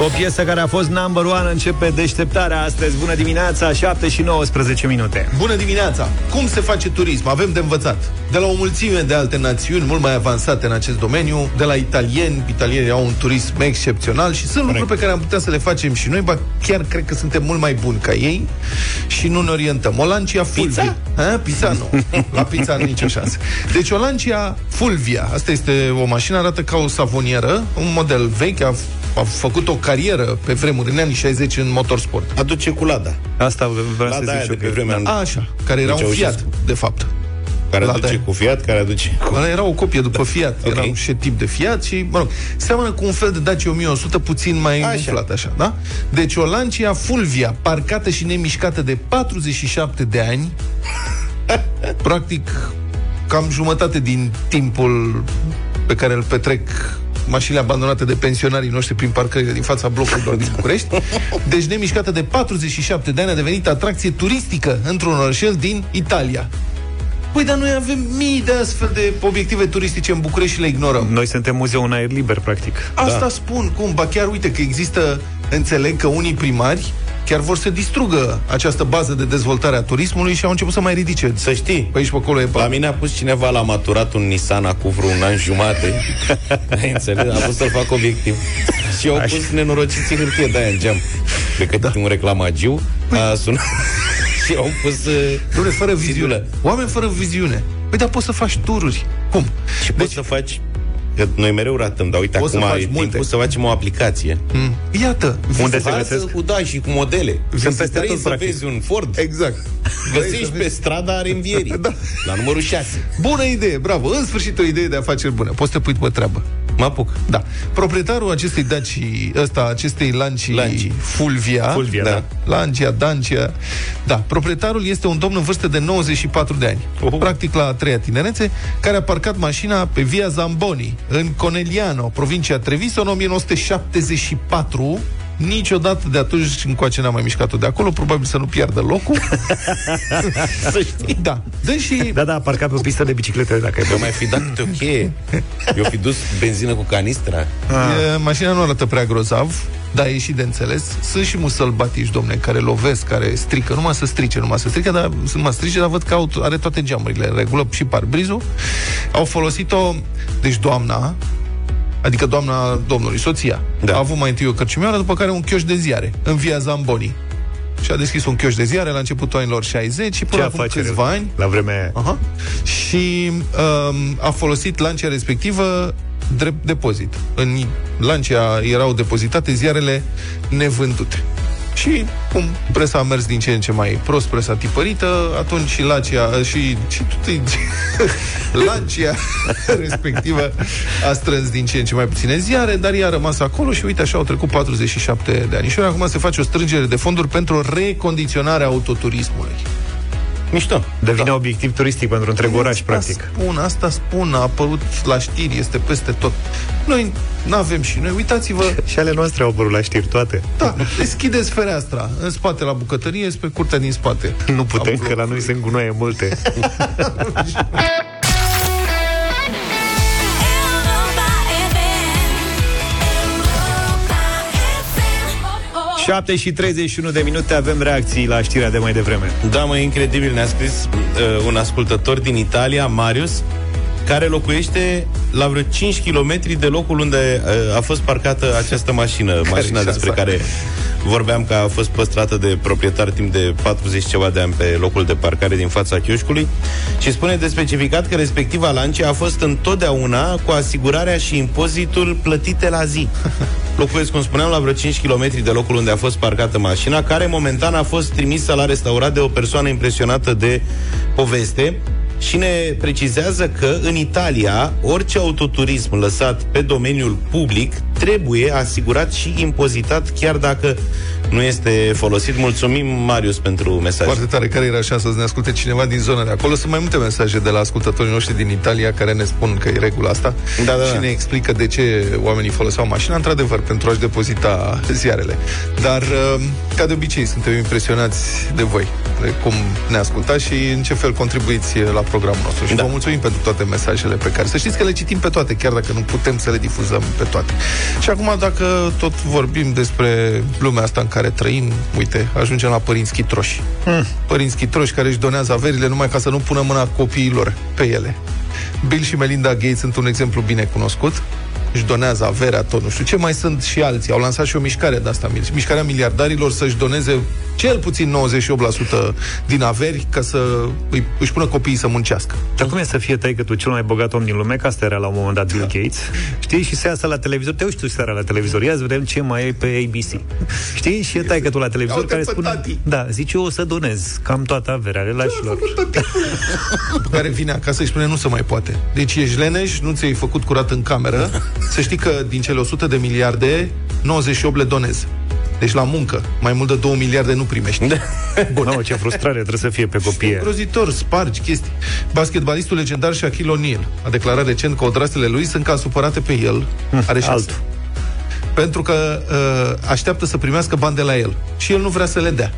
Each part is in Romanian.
O piesă care a fost number one începe deșteptarea astăzi. Bună dimineața, 7 și 19 minute. Bună dimineața! Cum se face turism? Avem de învățat. De la o mulțime de alte națiuni mult mai avansate în acest domeniu, de la italieni, italienii au un turism excepțional și sunt Corect. lucruri pe care am putea să le facem și noi, ba chiar cred că suntem mult mai buni ca ei și nu ne orientăm. O Lancia Fulvia. Pizza? Ha? Pizza nu. La pizza nicio șansă. Deci o Lancia Fulvia, asta este o mașină, arată ca o savonieră, un model vechi, a a făcut o carieră pe vremuri, în anii 60, în motorsport. Aduce cu Lada. Asta vreau Lada să zic zic de pe vremea... A, așa, care era un Fiat, de fapt. Care Lada aduce cu Fiat, care aduce... Ăla era o copie după Fiat, okay. era un șet tip de Fiat și, mă rog, seamănă cu un fel de Dacia 1100 puțin mai așa. umflat, așa, da? Deci o Lancia Fulvia, parcată și nemișcată de 47 de ani, practic cam jumătate din timpul pe care îl petrec mașinile abandonate de pensionarii noștri prin parcările din fața blocurilor din București. Deci, nemișcată de 47 de ani, a devenit atracție turistică într-un orășel din Italia. Păi, dar noi avem mii de astfel de obiective turistice în București și le ignorăm. Noi suntem muzeu în aer liber, practic. Asta da. spun, cum? Ba chiar uite că există, înțeleg că unii primari chiar vor să distrugă această bază de dezvoltare a turismului și au început să mai ridice. Să știi. Pe aici pe acolo e La mine a pus cineva la maturat un Nissan cu vreun an jumate. Ai înțeles? A pus să-l fac obiectiv. Și au pus nenorociții hârtie de aia în geam. Pe cât da. un reclamagiu a sunat și au pus... Uh, fără viziune. Oameni fără viziune. Păi dar poți să faci tururi. Cum? Și deci, poți să faci Că noi mereu ratăm, dar uite, Poți acum e timpul să facem o aplicație. Mm. Iată, unde se găsesc? Cu, da, și cu modele. Sunt peste tot, să vezi un Ford. Exact. Găsești pe strada Renvierii, da. la numărul 6. Bună idee, bravo. În sfârșit o idee de afaceri bună. Poți să te pui pe treabă. Mă apuc. Da. Proprietarul acestei Daci, ăsta, acestei Lanci, Lanci. Fulvia, Fulvia da. da. Lancia, Dancia. Da, proprietarul este un domn în vârstă de 94 de ani. Uh-huh. Practic la a treia tinerețe, care a parcat mașina pe via Zamboni, în Coneliano, provincia Treviso, în 1974 Niciodată de atunci încoace n-am mai mișcat-o de acolo, probabil să nu piardă locul. să știi. Da. Dă și... Da, da, a parcat pe o pistă de biciclete dacă Eu mai fi dat câte o cheie. Eu fi dus benzină cu canistra. E, mașina nu arată prea grozav, dar e și de înțeles. Sunt și musălbatici, domne, care lovesc, care strică, numai să strice, numai să strică, dar sunt mai strice, dar văd că au, are toate geamurile, regulă și parbrizul. Au folosit-o, deci doamna, adică doamna domnului, soția, da. a avut mai întâi o cărciumioară, după care un chioș de ziare, în via Zamboni. Și a deschis un chioș de ziare la începutul anilor 60 și până acum câțiva ani. La vremea Aha, și um, a folosit lancia respectivă drept depozit. În lancia erau depozitate ziarele nevândute. Și cum presa a mers din ce în ce mai prost, presa tipărită, atunci și Lacia și, și Lancia respectivă a strâns din ce în ce mai puține ziare, dar ea a rămas acolo și uite așa au trecut 47 de ani. Și acum se face o strângere de fonduri pentru recondiționarea autoturismului. Mișto. Devine da. obiectiv turistic pentru întreg asta oraș, practic. Spun, asta spun, a apărut la știri, este peste tot. Noi nu avem și noi, uitați-vă. și ale noastre au apărut la știri toate. Da, deschideți fereastra în spate la bucătărie, spre curtea din spate. Nu putem, că la noi se îngunoaie multe. 7 și 31 de minute avem reacții la știrea de mai devreme. Da, mă, incredibil. Ne-a scris uh, un ascultător din Italia, Marius, care locuiește la vreo 5 km de locul unde uh, a fost parcată această mașină, care mașina despre care vorbeam că a fost păstrată de proprietar timp de 40 ceva de ani pe locul de parcare din fața chioșcului și spune de specificat că respectiva lance a fost întotdeauna cu asigurarea și impozitul plătite la zi. Locuiesc, cum spuneam, la vreo 5 km de locul unde a fost parcată mașina, care momentan a fost trimisă la restaurat de o persoană impresionată de poveste și ne precizează că în Italia orice autoturism lăsat pe domeniul public trebuie asigurat și impozitat, chiar dacă nu este folosit. Mulțumim, Marius, pentru mesaj. Foarte tare, care era șansa să ne asculte cineva din zona de acolo. Sunt mai multe mesaje de la ascultătorii noștri din Italia care ne spun că e regula asta Da, da, și da. ne explică de ce oamenii foloseau mașina, într-adevăr, pentru a-și depozita ziarele. Dar, uh, ca de obicei, suntem impresionați de voi, de cum ne ascultați și în ce fel contribuiți la programul nostru. Și Da. vă mulțumim pentru toate mesajele pe care... Să știți că le citim pe toate, chiar dacă nu putem să le difuzăm pe toate. Și acum, dacă tot vorbim despre lumea asta în care trăim, uite, ajungem la părinți chitroși. Mm. Părinți chitroși care își donează averile numai ca să nu pună mâna copiilor pe ele. Bill și Melinda Gates sunt un exemplu bine cunoscut își donează averea, tot nu știu ce, mai sunt și alții. Au lansat și o mișcare de asta, mișcarea miliardarilor să-și doneze cel puțin 98% din averi ca să îi, își pună copiii să muncească. Dar cum e să fie taică tu cel mai bogat om din lume, că asta era la un moment dat Bill Gates, știi, și se iasă la televizor, te uiți tu seara la televizor, ia să vedem ce mai e pe ABC. Știi, și e taică tu la televizor Ia-uite care pe spune, tati. da, zice, eu o să donez cam toată averea relașilor. După care vine acasă și spune nu se mai poate. Deci ești leneș, nu ți-ai făcut curat în cameră, să știi că din cele 100 de miliarde, 98 le donezi. Deci la muncă, mai mult de 2 miliarde nu primești. Bun, no, ce frustrare trebuie să fie pe copii. Îngrozitor, spargi chestii. Basketbalistul legendar Shaquille O'Neal a declarat recent că odraslele lui sunt cam supărate pe el. Are șase. altul. Pentru că uh, așteaptă să primească bani de la el. Și el nu vrea să le dea.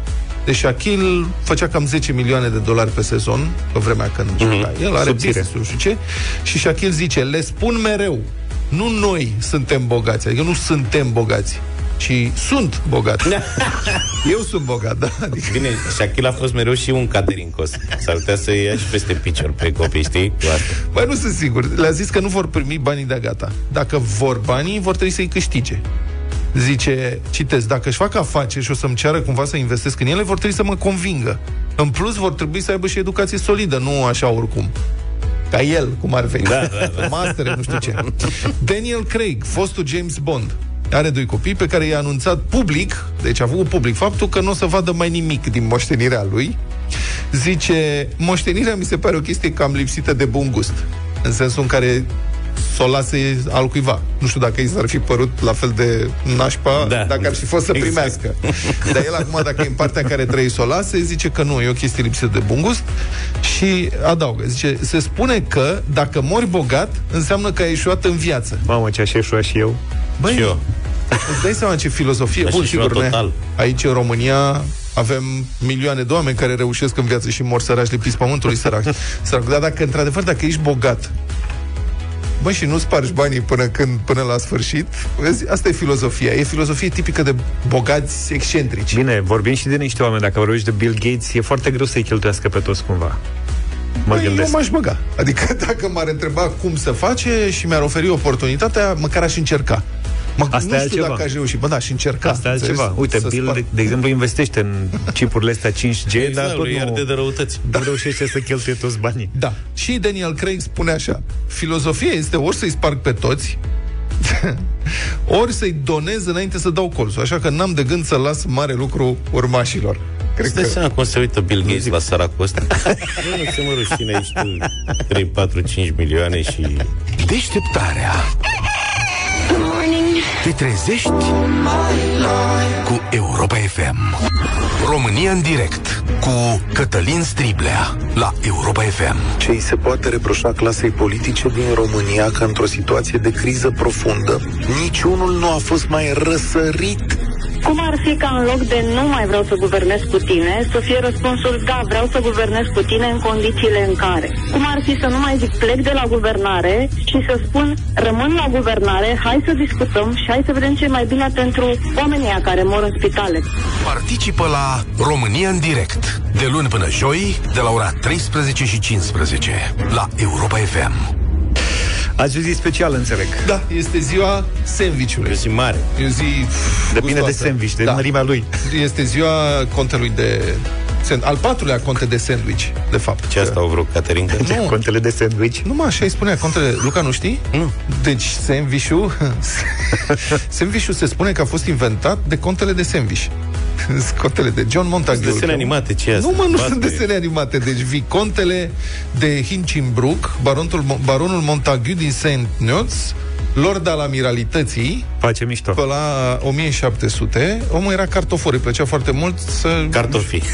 Deci Shaquille făcea cam 10 milioane de dolari pe sezon, pe vremea când mm-hmm. juca. El are Subțire. business nu știu ce. Și Shaquille zice, le spun mereu, nu noi suntem bogați, adică nu suntem bogați, ci sunt bogați. Eu sunt bogat, da. Adică Bine, Shaquille a fost mereu și un caterincos. S-ar putea să ia și peste picior pe copii, știi? Cu asta. Băi, nu sunt sigur. Le-a zis că nu vor primi banii de gata. Dacă vor banii, vor trebui să-i câștige. Zice, citesc, dacă își fac afaceri și o să-mi ceară cumva să investesc în ele, vor trebui să mă convingă. În plus, vor trebui să aibă și educație solidă, nu așa oricum. Ca el, cum ar veni. Da, da, da. Mastere, nu știu ce. Daniel Craig, fostul James Bond, are doi copii pe care i-a anunțat public, deci a făcut public faptul că nu o să vadă mai nimic din moștenirea lui. Zice, moștenirea mi se pare o chestie cam lipsită de bun gust. În sensul în care să o lase al cuiva. Nu știu dacă i s-ar fi părut la fel de nașpa Da. dacă ar fi fost să Exact. primească. Dar el acum, dacă e în partea în care trăi să o lase, zice că nu, e o chestie lipsită de bun gust și adaugă. Zice, se spune că dacă mori bogat, înseamnă că ai ieșuat în viață. Mamă, ce aș ieșua și eu. Băi, Și eu. îți dai seama ce filozofie? Aș Bun, ieșua sigur, ne, total. aici în România avem milioane de oameni care reușesc în viață și mor săraci lipiți pământului sărac. sărac. Dar dacă, într-adevăr, dacă ești bogat, Bă, și nu spargi banii până când, până la sfârșit, vezi, asta e filozofia. E filozofie tipică de bogați excentrici. Bine, vorbim și de niște oameni. Dacă vorbești de Bill Gates, e foarte greu să-i cheltuiască pe toți cumva. Mă Băi, eu gândesc. m-aș băga. Adică dacă m-ar întreba cum să face și mi-ar oferi oportunitatea, măcar aș încerca. Mă, Asta nu e știu altceva. dacă aș reuși. Bă, da, și încerca. Asta e înțelegi? altceva. Uite, Să Bill, spar- de, de exemplu, investește în chipurile astea 5G, dar Exact, tot lui nu, arde de răutăți. nu reușește să cheltuie toți banii. Da. Și Daniel Craig spune așa, filozofia este ori să-i sparg pe toți, ori să-i donez înainte să dau colțul. Așa că n-am de gând să las mare lucru urmașilor. Cred Îți dai că... seama cum se uită Bill Gates la săracul ăsta? nu, nu se mă rușine aici tu 3, 4, 5 milioane și... Deșteptarea Te trezești Cu Europa FM România în direct Cu Cătălin Striblea La Europa FM ce îi se poate reproșa clasei politice din România că într-o situație de criză profundă, niciunul nu a fost mai răsărit Cum ar fi ca în loc de nu mai vreau să guvernez cu tine, să fie răspunsul da, vreau să guvernez cu tine în condițiile în care? Cum ar fi să nu mai zic plec de la guvernare și să spun rămân la guvernare, hai să discutăm și hai să vedem ce e mai bine pentru oamenii ăia care mor în spitale. Participă la România în direct De luni până joi De la ora 13 și 15 La Europa FM Azi o zi special, înțeleg. Da, este ziua sandvișului. E o zi mare. E o zi pf, Depinde de gustoasă. sandwich, de da. mărimea lui. Este ziua contelui de... sand- Al patrulea conte de sandwich, de fapt. Ce asta au vrut, Caterinca? Nu. Contele de sandwich. Nu mă, așa îi spunea contele. Luca, nu știi? Nu. Deci sandwich-ul Sandwich-ul se spune că a fost inventat de contele de sandwich Contele de John Montague Sunt desene animate, ce e asta? Nu mă, nu Basta sunt e. desene animate Deci vicontele de Hinchinbrook Baronul, baronul Montague din St. Neots Lord al amiralității, Face mișto. pe la 1700, omul era cartofor, îi plăcea foarte mult să... Cartofii.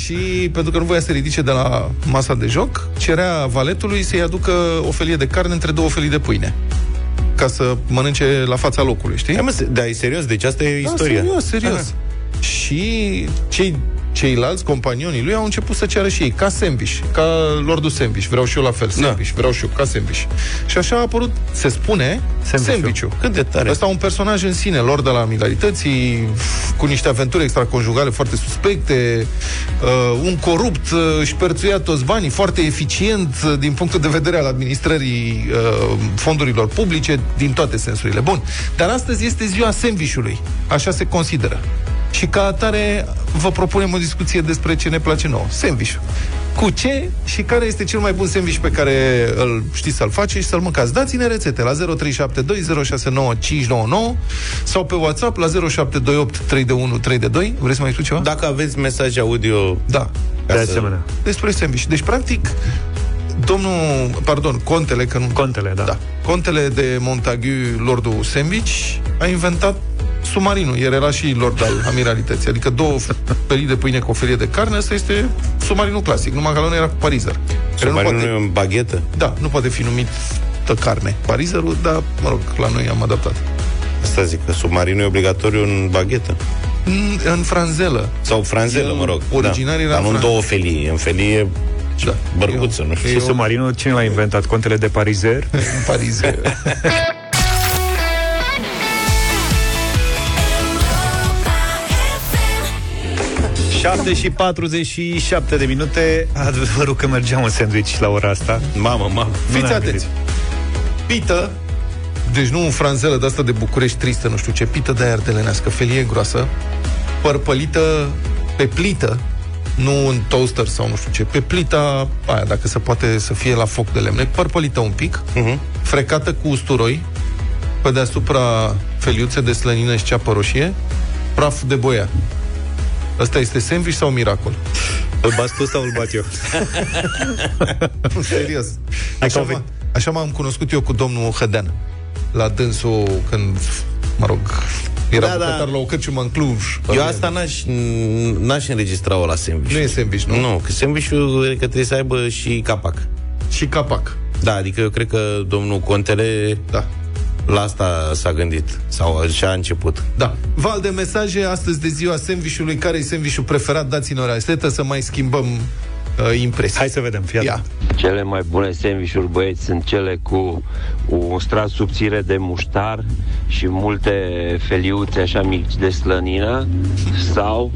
și pentru că nu voia să se ridice de la masa de joc, cerea valetului să-i aducă o felie de carne între două felii de pâine ca să mănânce la fața locului, știi? Hai, mă, se- da, e serios, deci asta e Da, istoria. serios, serios. Și cei ceilalți companionii lui au început să ceară și ei, ca sandwich, ca Lordul Sandwich. Vreau și eu la fel, sandwich, vreau și eu, ca sandwich. Și așa a apărut, se spune, Sandwich-ul. sandwich-ul. Cât de tare. Ăsta un personaj în sine, lord de la militarității, cu niște aventuri extraconjugale foarte suspecte, uh, un corupt, uh, șperțuia toți banii, foarte eficient uh, din punctul de vedere al administrării uh, fondurilor publice, din toate sensurile. Bun, dar astăzi este ziua sandvișului, așa se consideră. Și ca atare vă propunem o discuție despre ce ne place nouă. Sandwich. Cu ce și care este cel mai bun sandwich pe care îl știți să-l faceți și să-l mâncați. Dați-ne rețete la 0372069599 sau pe WhatsApp la 0728 321 322. Vreți să mai spun ceva? Dacă aveți mesaj audio... Da. De Ca să- asemenea. Despre sandwich. Deci, practic, domnul, pardon, contele, că nu... Contele, da. Da. Contele de Montagu, lordul sandwich, a inventat submarinul. El era și lord al amiralității. Adică două felii de pâine cu o felie de carne, ăsta este submarinul clasic. Numai că la noi era cu parizer. Care nu Submarinul poate, e în baghetă. da, nu poate fi numit de carne. Parizerul, dar, mă rog, la noi am adaptat. Asta zic, că submarinul e obligatoriu în baghetă. În, în franzelă. Sau franzelă, El mă rog. originar da. era Dar nu în fran- două felii. În felie Da. bărbuță, nu știu. Și submarinul, cine l-a inventat? Contele de parizer? În parizer. 7 și 47 de minute. Adevărul că mergeam un sandwich la ora asta. Mamă, mamă. Fiți n-am atenți. Pită, deci nu în franzelă de asta de București tristă, nu știu ce, pită de aia ardelenească, felie groasă, părpălită pe plită, nu în toaster sau nu știu ce, pe plita aia, dacă se poate să fie la foc de lemne, părpălită un pic, Mhm. frecată cu usturoi, pe deasupra feliuțe de slănină și ceapă roșie, praf de boia. Ăsta este sandwich sau miracol? Îl bați tu sau îl bat eu? Serios. Hai Așa, că m- așa m-am cunoscut eu cu domnul Hădean. La dânsul când, mă rog, era Da, da, da. bucătar la o căciumă în Cluj. Eu asta n-aș, n-aș înregistra-o la sandwich. Nu e sandwich, nu? Nu, că sandwich-ul cred că trebuie să aibă și capac. Și capac. Da, adică eu cred că domnul Contele Da. La asta s-a gândit. Sau și-a început. Da. Val de mesaje astăzi de ziua sandvișului. Care e sandvișul preferat? Dați-ne o rețetă să mai schimbăm uh, impresii. Hai să vedem, fii Ia. atent. Cele mai bune sandvișuri, băieți, sunt cele cu un strat subțire de muștar și multe feliuțe așa mici de slănină sau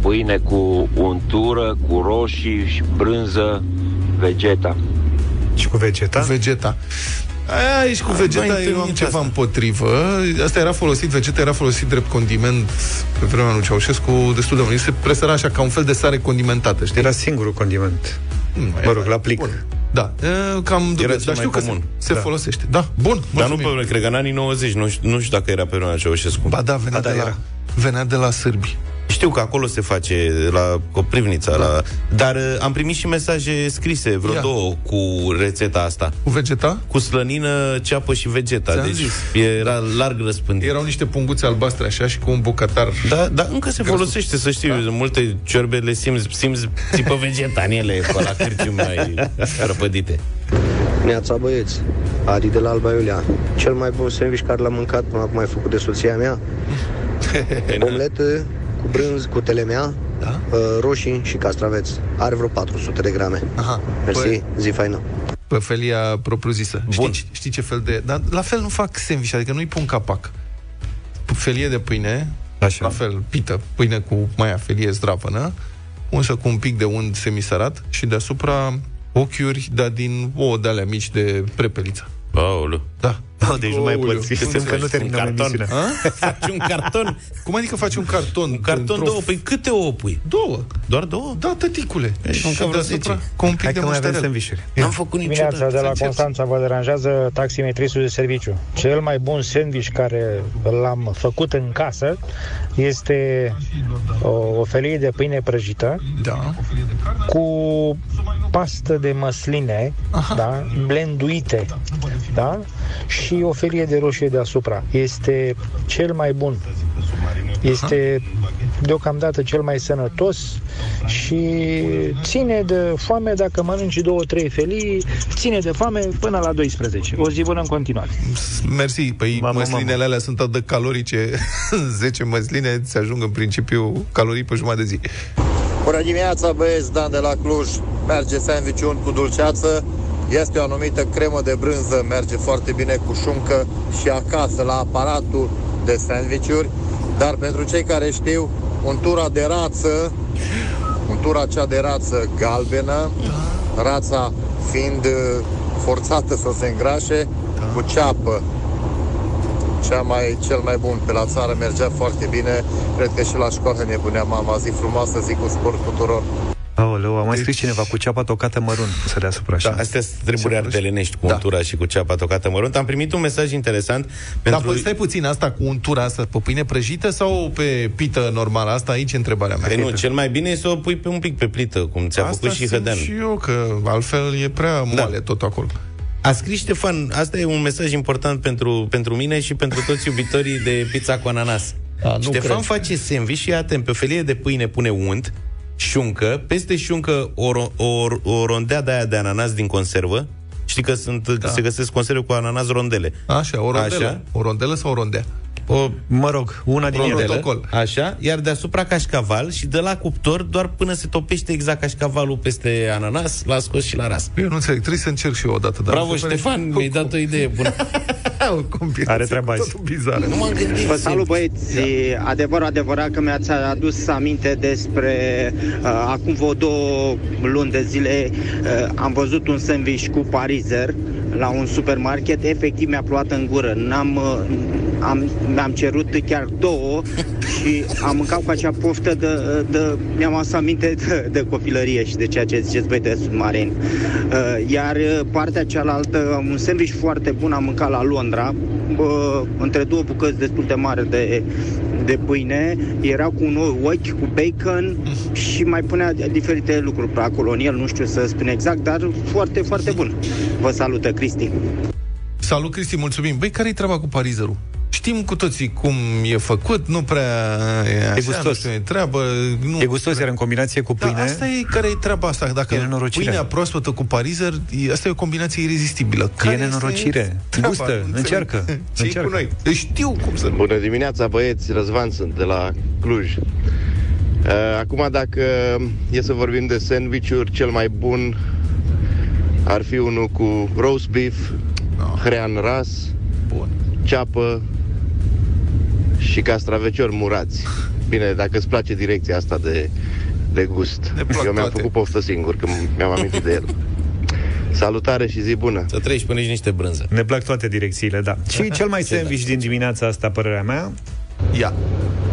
pâine cu untură, cu roșii și brânză vegeta. Și cu vegeta? Vegeta. Aia, aici cu vegeta mai eu am întâlnit ceva asta. împotrivă. Asta era folosit, vegeta era folosit drept condiment pe vremea lui Ceaușescu destul de mult. Se presăra așa ca un fel de sare condimentată, știi? Era singurul condiment. Nu mai Mă rog, era. la plic. Bun. Da, e, cam dubios, cel dar mai știu că se, comun. se Da. folosește. Da, bun, Dar nu mulțumim. pe cred că în anii 90, nu știu, nu știu dacă era pe vremea Ceaușescu. Ba da, venea, Ba da, de la, era. venea de la sârbi. Știu că acolo se face la Coprivnița, da. la... dar uh, am primit și mesaje scrise, vreo Ia. două, cu rețeta asta. Cu vegeta? Cu slănină, ceapă și vegeta. Ți-am Deci zis. era larg răspândit. Erau niște punguțe albastre așa și cu un bucătar. Da, dar încă se folosește, să știi, da? multe ciorbe le simți, simți țipă vegeta în ele, pe la cârciumi mai răpădite. Neața băieți, Adi de la Alba Iulia. Cel mai bun sandwich care l-am mâncat până acum ai făcut de soția mea. Omletă cu brânz, cu telemea, Da? uh, roșii și castraveți. Are vreo 400 de grame. Aha. Mersi, Păi, zi faină. pe felia propriu-zisă. Bun. Știi, știi ce fel de... Dar la fel nu fac sandwich, adică nu-i pun capac. Felie de pâine, Așa. la fel, pită, pâine cu mai felie zdravănă, unsă cu un pic de unt semisărat și deasupra ochiuri, dar din ouă de alea mici de prepeliță. Aoleu. Da. Oh, deci nu mai Aoleu. poți. Simt că nu terminăm carton. emisiunea. A? Faci un carton? Cum adică faci un carton? Un carton într-o- două. Păi câte ouă pui? Două. Doar două? Da, tăticule. Ești un Și vreo deasupra, zece. cu un pic Hai de că mai avem mușterel. sandvișuri. N-am făcut niciodată. Dimineața de la încerci. Constanța vă deranjează taximetrisul de serviciu. Cel mai bun sandwich care l-am făcut în casă este o, o felie de pâine prăjită Da. cu pastă de măsline, Aha. da, blenduite da? Și o felie de roșie deasupra. Este cel mai bun. Este deocamdată cel mai sănătos și ține de foame dacă mănânci două, trei felii, ține de foame până la 12. O zi bună în continuare. Mersi. Păi Mamă, măslinele mamă. alea sunt atât de calorice. 10 măsline se ajung în principiu calorii pe jumătate de zi. Bună dimineața, băieți, Dan de la Cluj. Merge sandwich cu dulceață. Este o anumită cremă de brânză, merge foarte bine cu șuncă și acasă la aparatul de sandvișuri. Dar pentru cei care știu, untura de rață, untura cea de rață galbenă, rața fiind uh, forțată să se îngrașe, cu ceapă. Cea mai, cel mai bun pe la țară mergea foarte bine. Cred că și la școală nebunea mama. Zi frumoasă, zi cu sport tuturor. Aoleu, a mai scris cineva cu ceapa tocată mărunt, puse deasupra așa. Da, astea sunt treburi ardelenești cu Da. untura și cu ceapa tocată mărunt. Am primit un mesaj interesant Dar pentru... păi stai puțin, asta cu untura asta pe pâine prăjită sau pe pită normală? Asta aici e întrebarea mea. Păi nu, cel mai bine e să o pui pe un pic pe plită, cum ți-a Asta făcut și simt Hădean. și eu, că altfel e prea moale da. tot acolo. A scris Ștefan, asta e un mesaj important pentru, pentru mine și pentru toți iubitorii de pizza cu ananas. A, nu Ștefan cred. face sandwich și atent, pe o felie de pâine pune unt, șuncă, peste șuncă o, ro- o, o rondea de aia de ananas din conservă. Știi că sunt, da. se găsesc conserve cu ananas rondele. Așa, o rondelă. Așa. O rondelă sau o rondea? O Mă rog, una din ele. rondelă, protocol. așa, iar deasupra cașcaval și de la cuptor, doar până se topește exact cașcavalul peste ananas, l-a scos și la ras. Eu nu înțeleg, trebuie să încerc și eu odată. Dar Bravo, mi se pare- Ștefan, mi-ai dat o idee bună. o combinație Are treaba cu azi. totul bizară. Nu m-am gândit. Vă salut băieți, adevăr, adevărat că mi-ați adus aminte despre uh, acum vreo două luni de zile uh, am văzut un sandwich cu parizer la un supermarket, efectiv mi-a plouat în gură. N-am, uh, am, mi-am cerut chiar două și am mâncat cu acea poftă de, de mi-am adus aminte de, de copilărie și de ceea ce ziceți băi de submarin. Uh, iar uh, partea cealaltă, un sandwich foarte bun am mâncat la Londra, uh, între două bucăți destul de mari de, de pâine, era cu un ochi, cu bacon și mai punea diferite lucruri pe acolo în el, nu știu să spun exact, dar foarte, foarte bun. Vă salută, Cristi. Salut, Cristi, mulțumim. Băi, care-i treaba cu parizerul? Știm cu toții cum e făcut, nu prea e, așa, E gustos. Nu știu, e treabă, nu E gustos, iar în combinație cu pâine... Da, asta e care e treaba asta. Dacă E nenorocire. pâinea proaspătă cu parizer, e- asta e o combinație irezistibilă. Care este nenorocire. treaba? Gustă, Nu înțeleg. încearcă, Ce cu încearcă. noi? Deci știu cum să... Bună dimineața, băieți, Răzvan sunt de la Cluj. Uh, Acum, dacă e să vorbim de sandvișuri, cel mai bun ar fi unul cu roast beef, hrean ras, Bun. ceapă și castraveciori murați. Bine, dacă îți place direcția asta de, de gust. Ne plac Eu mi-am toate. făcut poftă singur, că mi-am amintit de el. Salutare și zi bună! Să treci până și niște brânză. Ne plac toate direcțiile, da. Și cel mai sandwich din dimineața asta, părerea mea, Ia,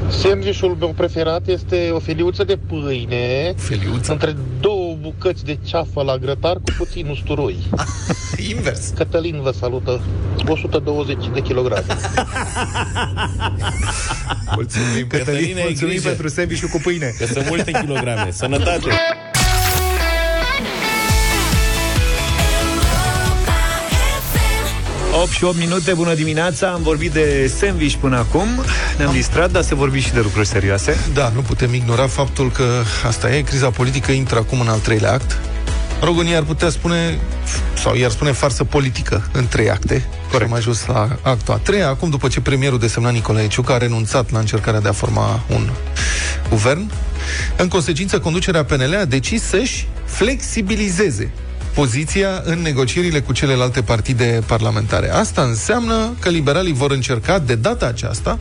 Sandwichul meu preferat este o feliuță de pâine feliuță. între două bucăți de ceafă la grătar cu puțin usturoi. Invers. Cătălin vă salută. 120 de kilograme. Mulțumim, Cătălin, ai mulțumim grijă. pentru sandwich cu pâine. Că sunt multe kilograme. Sănătate! 8 și 8 minute, bună dimineața Am vorbit de sandwich până acum Ne-am distrat, dar se vorbi și de lucruri serioase Da, nu putem ignora faptul că asta e, criza politică intră acum în al treilea act. Rogunii ar putea spune, sau i-ar spune farsă politică în trei acte. Corect. Am ajuns la actul a treia, acum după ce premierul desemnat Nicolae Ciucă a renunțat la încercarea de a forma un guvern. În consecință, conducerea PNL a decis să-și flexibilizeze poziția în negocierile cu celelalte partide parlamentare. Asta înseamnă că liberalii vor încerca de data aceasta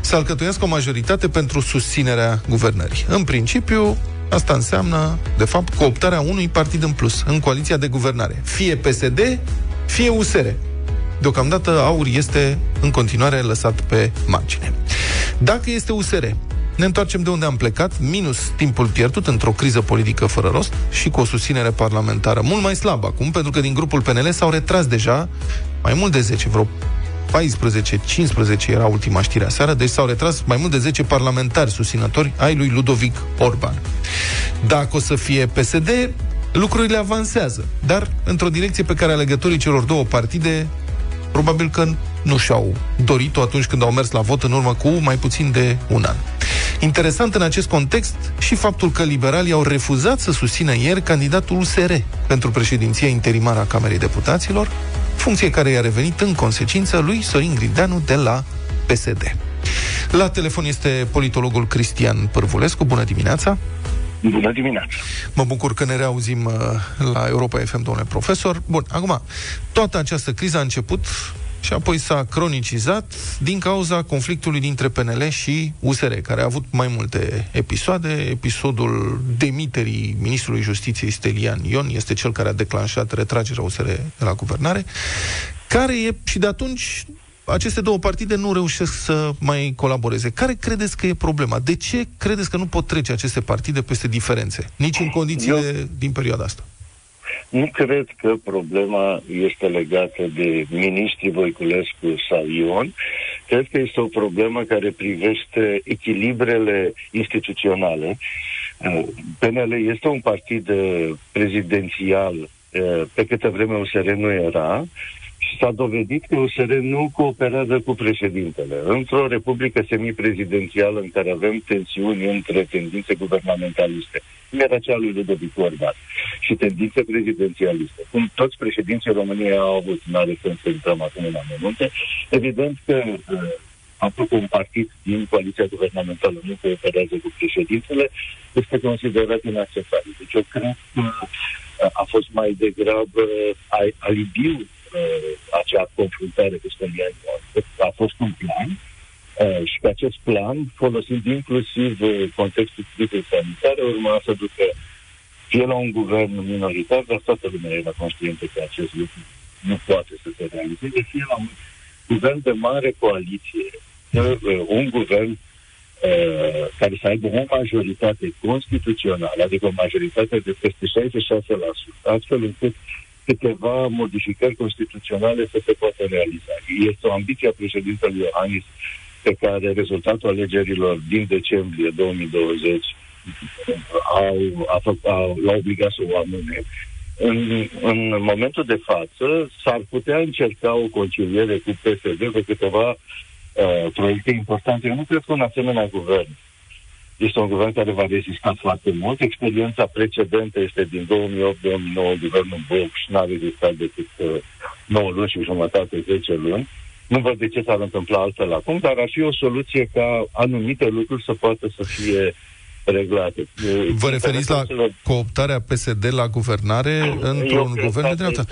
să alcătuiască o majoritate pentru susținerea guvernării. În principiu, asta înseamnă, de fapt, cooptarea unui partid în plus în coaliția de guvernare. Fie PSD, fie USR. Deocamdată aur este în continuare lăsat pe margine. Dacă este USR, ne întoarcem de unde am plecat, minus timpul pierdut într-o criză politică fără rost și cu o susținere parlamentară mult mai slabă acum, pentru că din grupul PNL s-au retras deja mai mult de 10, vreo 14, 15 era ultima știre seară, deci s-au retras mai mult de 10 parlamentari susținători ai lui Ludovic Orban. Dacă o să fie PSD, lucrurile avansează, dar într-o direcție pe care alegătorii celor două partide probabil că nu și-au dorit-o atunci când au mers la vot în urmă cu mai puțin de un an. Interesant în acest context și faptul că liberalii au refuzat să susțină ieri candidatul USR pentru președinția interimară a Camerei Deputaților, funcție care i-a revenit în consecință lui Sorin Grindeanu de la PSD. La telefon este politologul Cristian Pârvulescu. Bună dimineața! Bună dimineața! Mă bucur că ne reauzim uh, la Europa FM, domnule profesor. Bun, acum, toată această criză a început și apoi s-a cronicizat din cauza conflictului dintre PNL și USR, care a avut mai multe episoade. Episodul demiterii ministrului justiției Stelian Ion este cel care a declanșat retragerea USR de la guvernare, care e și de atunci aceste două partide nu reușesc să mai colaboreze. Care credeți că e problema? De ce credeți că nu pot trece aceste partide peste diferențe? Nici în condițiile Eu... din perioada asta. Nu cred că problema este legată de ministrii Voiculescu sau Ion. Cred că este o problemă care privește echilibrele instituționale. PNL este un partid eh, prezidențial eh, pe câtă vreme USR nu era și s-a dovedit că USR nu cooperează cu președintele. Într-o republică semiprezidențială în care avem tensiuni între tendințe guvernamentaliste, cum era cea lui Ludovic Orban, și tendințe prezidențialiste, cum toți președinții României au avut, în are sens să intrăm acum în amănunte, evident că faptul că un partid din coaliția guvernamentală nu cooperează cu președintele este considerat inacceptabil. Deci eu cred că a fost mai degrabă alibiu uh, acea confruntare cu Stelian A fost un plan uh, și pe acest plan, folosind inclusiv uh, contextul crizei sanitare, urma să ducă fie la un guvern minoritar, dar toată lumea era conștientă că acest lucru nu poate să se realizeze, fie la un guvern de mare coaliție, uh, un guvern uh, care să aibă o majoritate constituțională, adică o majoritate de peste 66%, astfel încât câteva modificări constituționale să se poată realiza. Este o ambiție a președintelui Iohannis pe care rezultatul alegerilor din decembrie 2020 au, a fă, au, l-au obligat să o amâne. În, în momentul de față s-ar putea încerca o conciliere cu PSD pe câteva uh, proiecte importante. Eu nu cred că un asemenea guvern este un guvern care va rezista foarte mult. Experiența precedentă este din 2008-2009, guvernul Boc și n-a rezistat decât uh, 9 luni și jumătate, 10 luni. Nu văd de ce s-ar întâmpla altfel acum, dar ar fi o soluție ca anumite lucruri să poată să fie reglate. Vă referiți la cooptarea PSD la guvernare într-un guvern de dreapta?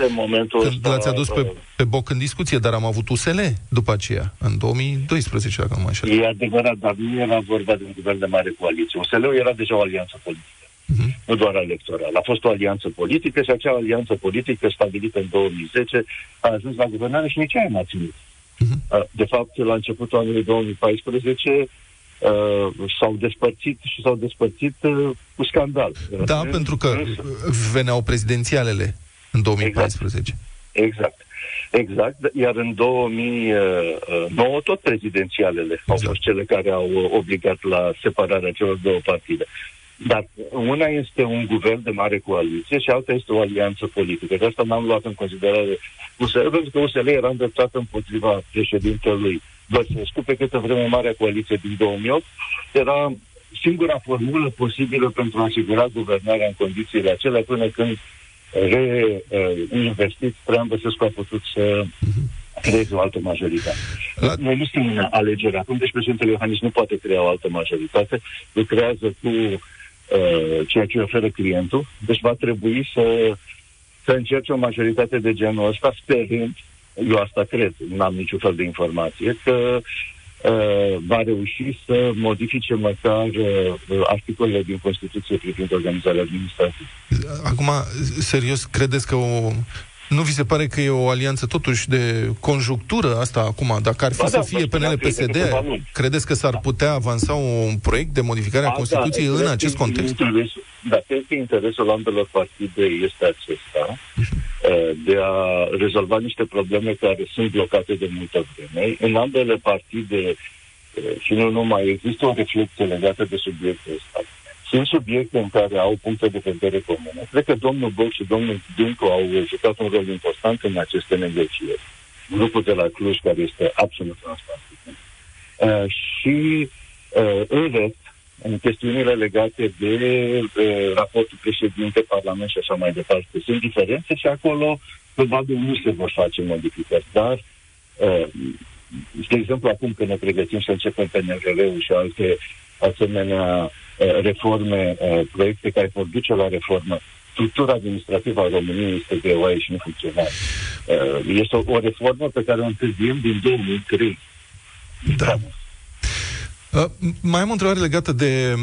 Când l-ați adus pe, pe boc în discuție, dar am avut USL după aceea, în 2012, dacă nu mă înșel. E adevărat, dar nu era vorba de un guvern de mare coaliție. USL-ul era deja o alianță politică, uh-huh. nu doar electoral. A fost o alianță politică și acea alianță politică stabilită în 2010 a ajuns la guvernare și nici aia n-a ținut. Uh-huh. De fapt, la începutul anului 2014, uh, s-au despărțit și s-au despărțit uh, cu scandal. Da, uh, pentru că veneau prezidențialele în 2014. Exact. exact. Exact, iar în 2009 tot prezidențialele exact. au fost cele care au obligat la separarea celor două partide. Dar una este un guvern de mare coaliție și alta este o alianță politică. De asta n-am luat în considerare USL, pentru că USL era îndreptat împotriva președintelui Băsescu, pe câtă vreme Marea Coaliție din 2008 era singura formulă posibilă pentru a asigura guvernarea în condițiile acelea până când reinvestit Traian Băsescu a putut să creeze o altă majoritate. La... Noi nu suntem în alegere. Acum, deci președintele Iohannis nu poate crea o altă majoritate, lucrează cu uh, ceea ce oferă clientul, deci va trebui să, să încerce o majoritate de genul ăsta, sperând eu asta cred, nu am niciun fel de informație, că uh, va reuși să modifice măcar uh, articolele din Constituție privind organizarea administrației. Acum, serios, credeți că o nu vi se pare că e o alianță totuși de conjunctură asta acum? Dacă ar fi ba să da, fie PNL-PSD, credeți că s-ar putea avansa un proiect de modificare a da, Constituției da, în acest context? Da, cred că interesul ambelor partide este acesta, uh, de a rezolva niște probleme care sunt blocate de multă vreme. În ambele partide, uh, și nu numai, există o reflexie legată de subiectul ăsta sunt subiecte în care au puncte de vedere comune. Cred că domnul Boc și domnul Dincu au jucat un rol important în aceste negocieri. grupul de la Cluj, care este absolut transparent. Uh, și uh, în rest, în chestiunile legate de uh, raportul președinte, Parlament și așa mai departe, sunt diferențe și acolo probabil nu se vor face modificări, dar uh, de exemplu, acum când ne pregătim să începem PNRL-ul și alte asemenea uh, reforme, uh, proiecte care vor duce la reformă, structura administrativă a României este greoaie și nu funcționează. Uh, este o, o reformă pe care o întârziem din 2003. Da. Uh, mai am o întrebare legată de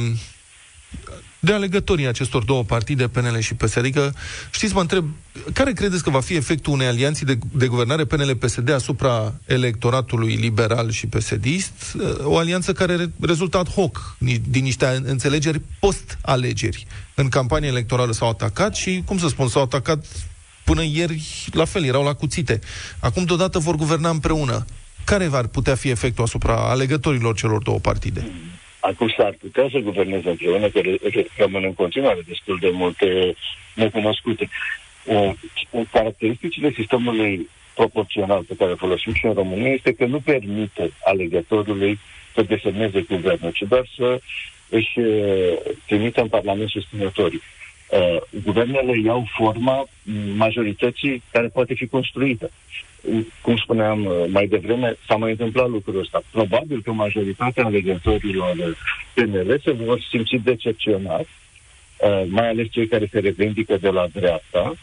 de alegătorii acestor două partide, PNL și PSD. Adică, știți, mă întreb, care credeți că va fi efectul unei alianții de, de guvernare PNL-PSD asupra electoratului liberal și PSDist? O alianță care rezultat hoc din niște înțelegeri post-alegeri. În campanie electorală s-au atacat și, cum să spun, s-au atacat până ieri, la fel, erau la cuțite. Acum, deodată, vor guverna împreună. Care va putea fi efectul asupra alegătorilor celor două partide? Acum s-ar putea să guverneze împreună, că rămân în continuare destul de multe necunoscute. Uh, caracteristicile sistemului proporțional pe care folosim și în România este că nu permite alegătorului să desemneze guvernul, ci doar să își uh, trimită în Parlament susținătorii. Uh, guvernele iau forma majorității care poate fi construită cum spuneam uh, mai devreme, s-a mai întâmplat lucrul ăsta. Probabil că majoritatea alegătorilor PNL se vor simți decepționați, uh, mai ales cei care se revendică de la dreapta.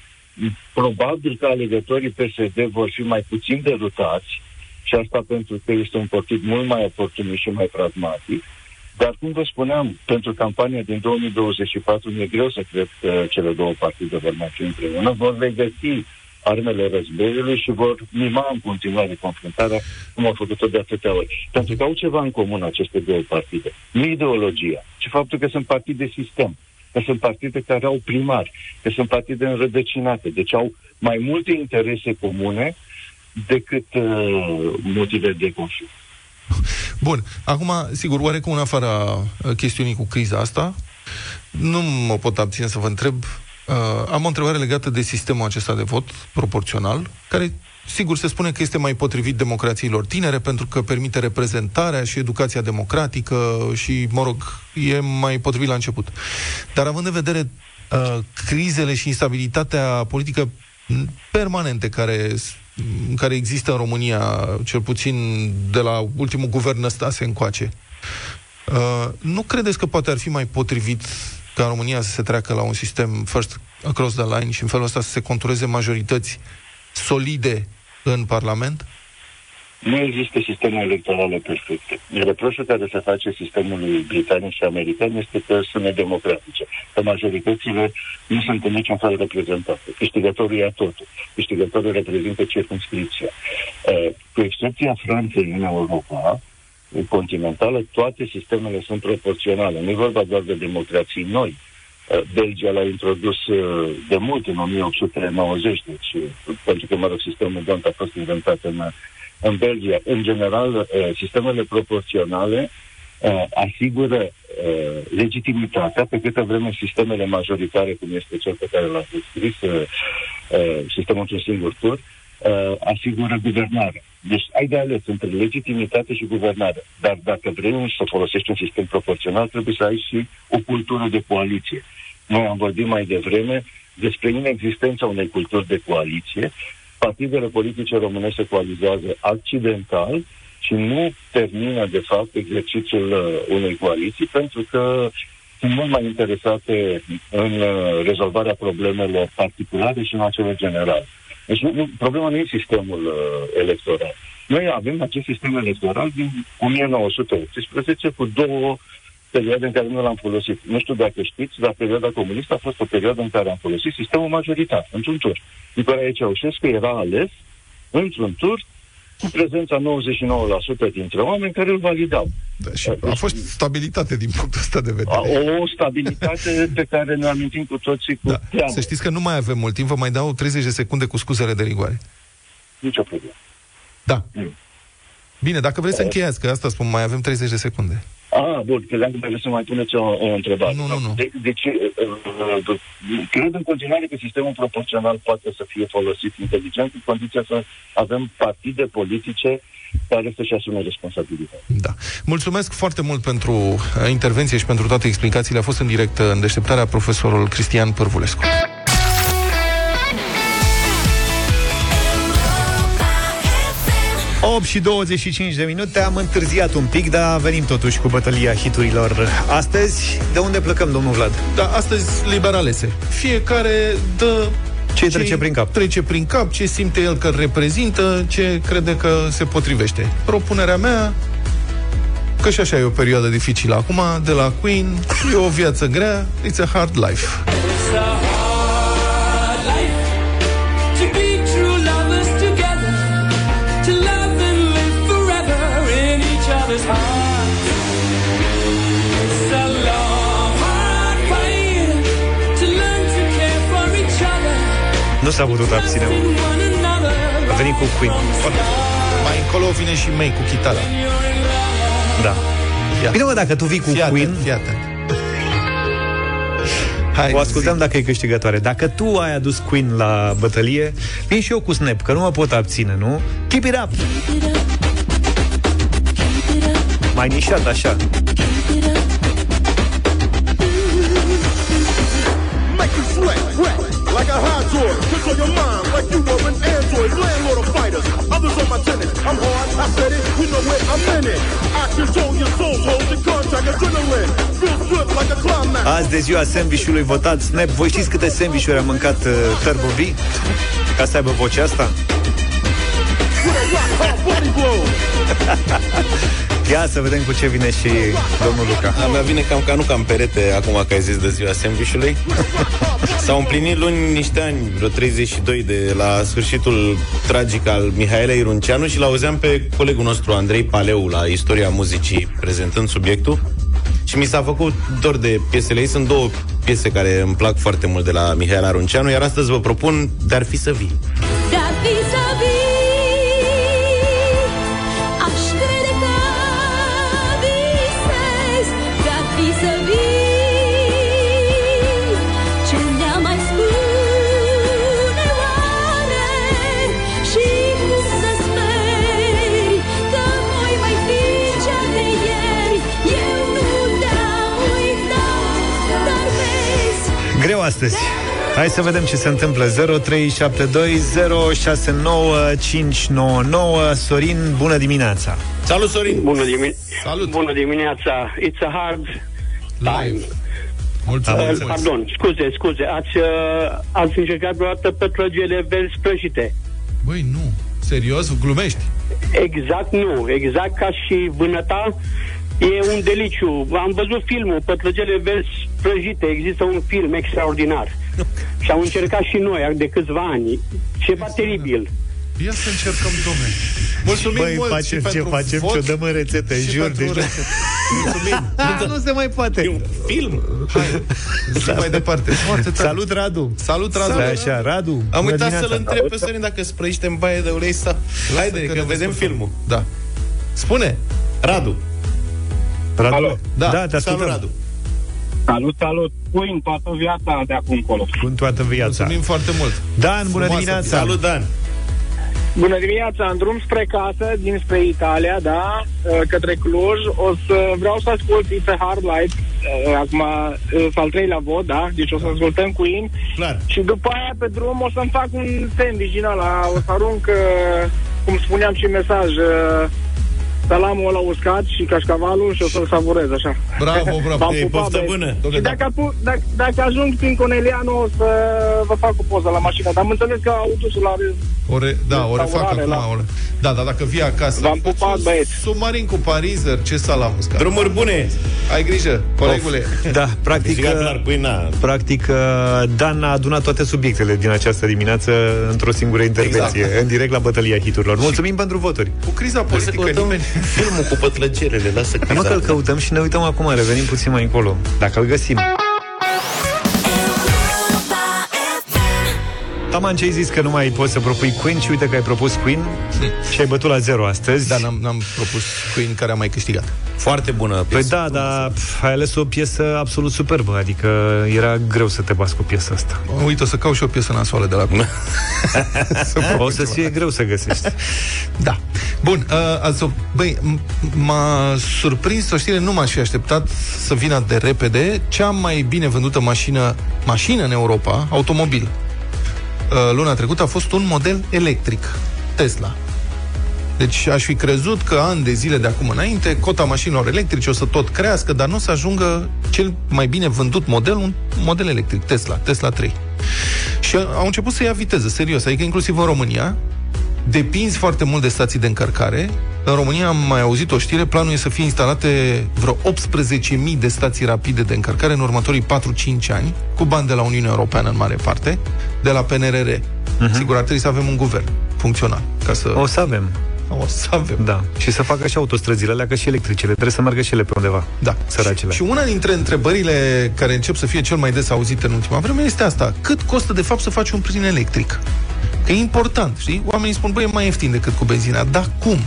Probabil că alegătorii PSD vor fi mai puțin derutați și asta pentru că este un partid mult mai oportunist și mai pragmatic. Dar, cum vă spuneam, pentru campania din 2024 mi-e greu să cred că cele două partide vor mai fi împreună, vor regăsi armele războiului și vor mima în continuare confruntarea, cum au făcut-o de atâtea ori. Pentru că au ceva în comun aceste două partide. Nu ideologia, ci faptul că sunt partide de sistem, că sunt partide care au primari, că sunt partide înrădăcinate, deci au mai multe interese comune decât uh, motive de conflict. Bun. Acum, sigur, oarecum în afara uh, chestiunii cu criza asta, nu mă pot abține să vă întreb Uh, am o întrebare legată de sistemul acesta de vot proporțional, care sigur se spune că este mai potrivit democrațiilor tinere pentru că permite reprezentarea și educația democratică și, mă rog, e mai potrivit la început. Dar având în vedere uh, crizele și instabilitatea politică permanente care, care există în România, cel puțin de la ultimul guvern Năstase încoace, uh, nu credeți că poate ar fi mai potrivit ca în România să se treacă la un sistem first across the line și în felul ăsta să se contureze majorități solide în Parlament? Nu există sisteme electorale perfecte. Reproșul care se face sistemului britanic și american este că sunt nedemocratice, că majoritățile nu sunt în niciun fel reprezentate. Câștigătorul ia totul. Câștigătorul reprezintă circunscripția. Uh, cu excepția Franței în Europa, continentală, toate sistemele sunt proporționale. Nu e vorba doar de democrații noi. Uh, Belgia l-a introdus uh, de mult, în 1890, deci, uh, pentru că, mă rog, sistemul Dont a fost inventat în, în Belgia. În general, sistemele proporționale asigură legitimitatea, pe câtă vreme sistemele majoritare, cum este cel pe care l-a descris, sistemul într-un singur tur, asigură guvernarea. Deci ai de ales între legitimitate și guvernare. Dar dacă vrei să folosești un sistem proporțional, trebuie să ai și o cultură de coaliție. Noi am vorbit mai devreme despre inexistența unei culturi de coaliție. Partidele politice românești se coalizează accidental și nu termină, de fapt, exercițiul uh, unei coaliții, pentru că sunt mult mai interesate în uh, rezolvarea problemelor particulare și în acele generale. Deci nu, problema nu e sistemul uh, electoral. Noi avem acest sistem electoral din 1918 cu două perioade în care nu l-am folosit. Nu știu dacă știți, dar perioada comunistă a fost o perioadă în care am folosit sistemul majoritar, într-un tur. Nicolae Ceaușescu era ales într-un tur cu prezența 99% dintre oameni care îl validau. Da, și a fost stabilitate din punctul ăsta de vedere. O stabilitate pe care ne amintim cu toții cu da. teamă. Să știți că nu mai avem mult timp, vă mai dau 30 de secunde cu scuzele de rigoare. Nici o problemă. Da. Mm. Bine, dacă vreți să încheiați, că asta spun, mai avem 30 de secunde. Ah, bun, credeam că mai să mai puneți o, o întrebare. Nu, nu, nu. De, deci, uh, uh, cred în continuare că sistemul proporțional poate să fie folosit inteligent, în condiția să avem partide politice care să-și asume responsabilitatea. Da. Mulțumesc foarte mult pentru uh, intervenție și pentru toate explicațiile. A fost în direct uh, în deșteptarea profesorul Cristian Părvulescu. 8 și 25 de minute, am întârziat un pic, dar venim totuși cu bătălia hiturilor astăzi. De unde plecăm, domnul Vlad? Da, astăzi liberalese. Fiecare dă ce trece prin cap? Trece prin cap, ce simte el că reprezintă, ce crede că se potrivește. Propunerea mea, că și așa e o perioadă dificilă acum, de la Queen, e o viață grea, it's a hard life. Nu s-a putut abține. A venit cu Queen. Mai încolo vine și May cu chitara. Da. Ia. Bine, mă, dacă tu vii cu Fii Queen... atent, fii atent. Hai, o ascultăm zi. dacă e câștigătoare. Dacă tu ai adus Queen la bătălie, vin și eu cu Snap, că nu mă pot abține, nu? Keep it up! Mai nișat, așa. Make you sweat, wet, like a hot tour. Control your mind like you were an android. Landlord of fighters, others on my tennis. I'm hard, I said it, you know it, I'm in it. I control your soul, hold the contract, adrenaline. Feels good like a climax. Azi de ziua sandvișului votat Snap. Voi știți câte sandvișuri a mâncat uh, Turbo B? Ca să aibă vocea asta? Ia să vedem cu ce vine și domnul Luca. A mea vine cam ca nu cam perete acum că ai zis de ziua sandvișului. S-au împlinit luni niște ani, vreo 32 de la sfârșitul tragic al Mihaelei Runceanu și l-auzeam pe colegul nostru Andrei Paleu la Istoria Muzicii prezentând subiectul și mi s-a făcut dor de piesele ei. Sunt două piese care îmi plac foarte mult de la Mihaela Runceanu, iar astăzi vă propun Dar fi să vii. Astăzi. Hai să vedem ce se întâmplă 0372069599 Sorin, bună dimineața Salut, Sorin! Bună, dimine- Salut. Bună dimineața! It's a hard time. Mulțumesc. Uh, pardon, scuze, scuze. Ați, uh, ați încercat vreodată pătrăgele verzi prăjite? Băi, nu. Serios? Glumești? Exact nu. Exact ca și vânăta, e un deliciu. Am văzut filmul Pătrăgele verzi prăjite. Există un film extraordinar. Și am încercat și noi de câțiva ani. Ceva teribil. Ia să încercăm, domne. Mulțumim Băi, mult facem și ce pentru facem, vot ce dăm în rețete, și jur, pentru deci- rețete. Mulțumim. Ah, nu se mai poate. E un film. Hai, zi mai departe. Foarte tare. Salut, Radu Salut, Radu. Stai așa, Radu Am bună uitat să-l dimineața. întreb pe Sorin dacă sprăiește în baie de ulei sau... Haide, că, ne vedem descurcăm. filmul. Da. Spune. Radu. Radu. Alo. Da, Da, da te ascultăm Salut, Radu. Salut, salut! Queen toată viața de acum încolo. Cu toată viața Mulțumim foarte mult. Dan, bună Frumoasă dimineața Salut, Dan. Bună dimineața, în drum spre casă, dinspre Italia, da, uh, către Cluj. O să vreau să ascult It's a Hard Life. Uh, Acum, uh, al treilea vot, da? Deci o să ascultăm Queen. Clar. Și după aia, pe drum, o să-mi fac un sandwich din ăla. O să arunc, uh, cum spuneam și în mesaj, uh, salamul ăla uscat și cașcavalul și o să-l savurez, așa. Bravo, bravo. V-am Ei, pupat, poftă băieți. bună. Și Dom'le, da. dacă, apu- dacă, dacă ajung prin Conelianu, o să vă fac o poză la mașină. Dar am înțeles că autobusul are... Ore, da, o refac Saurare, acum. la- Ore. Da, da, dacă vii acasă. V-am pupat, faci un băieți. Submarin cu parizer, ce salam uscat. Drumuri bune. Ai grijă, colegule. Da, practic Câștigat clar pâinea. Practic, uh, Dan a adunat toate subiectele din această dimineață într-o singură intervenție, Exact. în direct la bătălia hiturilor. Mulțumim pentru voturi. Cu criza Trebuie să politică căutăm nimeni... filmul cu pătlăgerele. Lasă Hai mă că îl criza. căutăm și ne uităm acum, revenim puțin mai încolo. Dacă îl găsim. Taman, ce ai zis că nu mai poți să propui Queen și uite că ai propus Queen și ai bătut la zero astăzi. Da, n-am, n-am propus Queen care a mai câștigat. Foarte bună Păi piesă. da, dar pf, ai ales o piesă absolut superbă, adică era greu să te bați cu piesa asta. Uite, o să caut și o piesă nasoală de la O să fie greu să găsești. Da. Bun, uh, azi, băi, m- m-a surprins o știre, nu m-aș fi așteptat să vină de repede, cea mai bine vândută mașină, mașină în Europa, automobil. Uh, luna trecută a fost un model electric, Tesla. Deci aș fi crezut că ani de zile de acum înainte, cota mașinilor electrice o să tot crească, dar nu o să ajungă cel mai bine vândut model, un model electric, Tesla, Tesla 3. Și au început să ia viteză, serios, adică inclusiv în România, depinzi foarte mult de stații de încărcare. În România am mai auzit o știre, planul e să fie instalate vreo 18.000 de stații rapide de încărcare în următorii 4-5 ani, cu bani de la Uniunea Europeană în mare parte, de la PNRR. Uh-huh. Sigur, ar trebui să avem un guvern funcțional. Ca să... O să avem. O să avem. Da. Și să facă și autostrăzile alea, că și electricele. Trebuie să meargă și ele pe undeva. Da. Săracele. Și una dintre întrebările care încep să fie cel mai des auzite în ultima vreme este asta. Cât costă, de fapt, să faci un plin electric? Că e important, știi? Oamenii spun, băi, e mai ieftin decât cu benzina. Dar cum?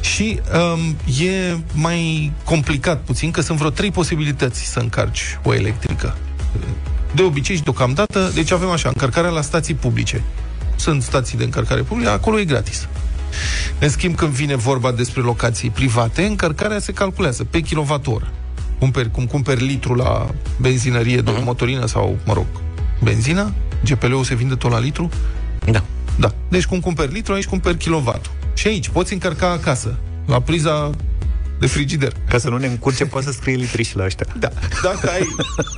Și um, e mai complicat puțin, că sunt vreo trei posibilități să încarci o electrică. De obicei și deocamdată, deci avem așa, încărcarea la stații publice. Sunt stații de încărcare publice, acolo e gratis. În schimb, când vine vorba despre locații private, încărcarea se calculează pe kilowattoră. Cumperi, cum cumperi litru la benzinărie de uh-huh. motorină sau, mă rog, benzină, GPL-ul se vinde tot la litru? Da. Da. Deci cum cumperi litru, aici cumperi kilowatul. Și aici poți încărca acasă, la priza de frigider. Ca să nu ne încurce, poate să scrie litri și la ăștia. Da. Dacă ai,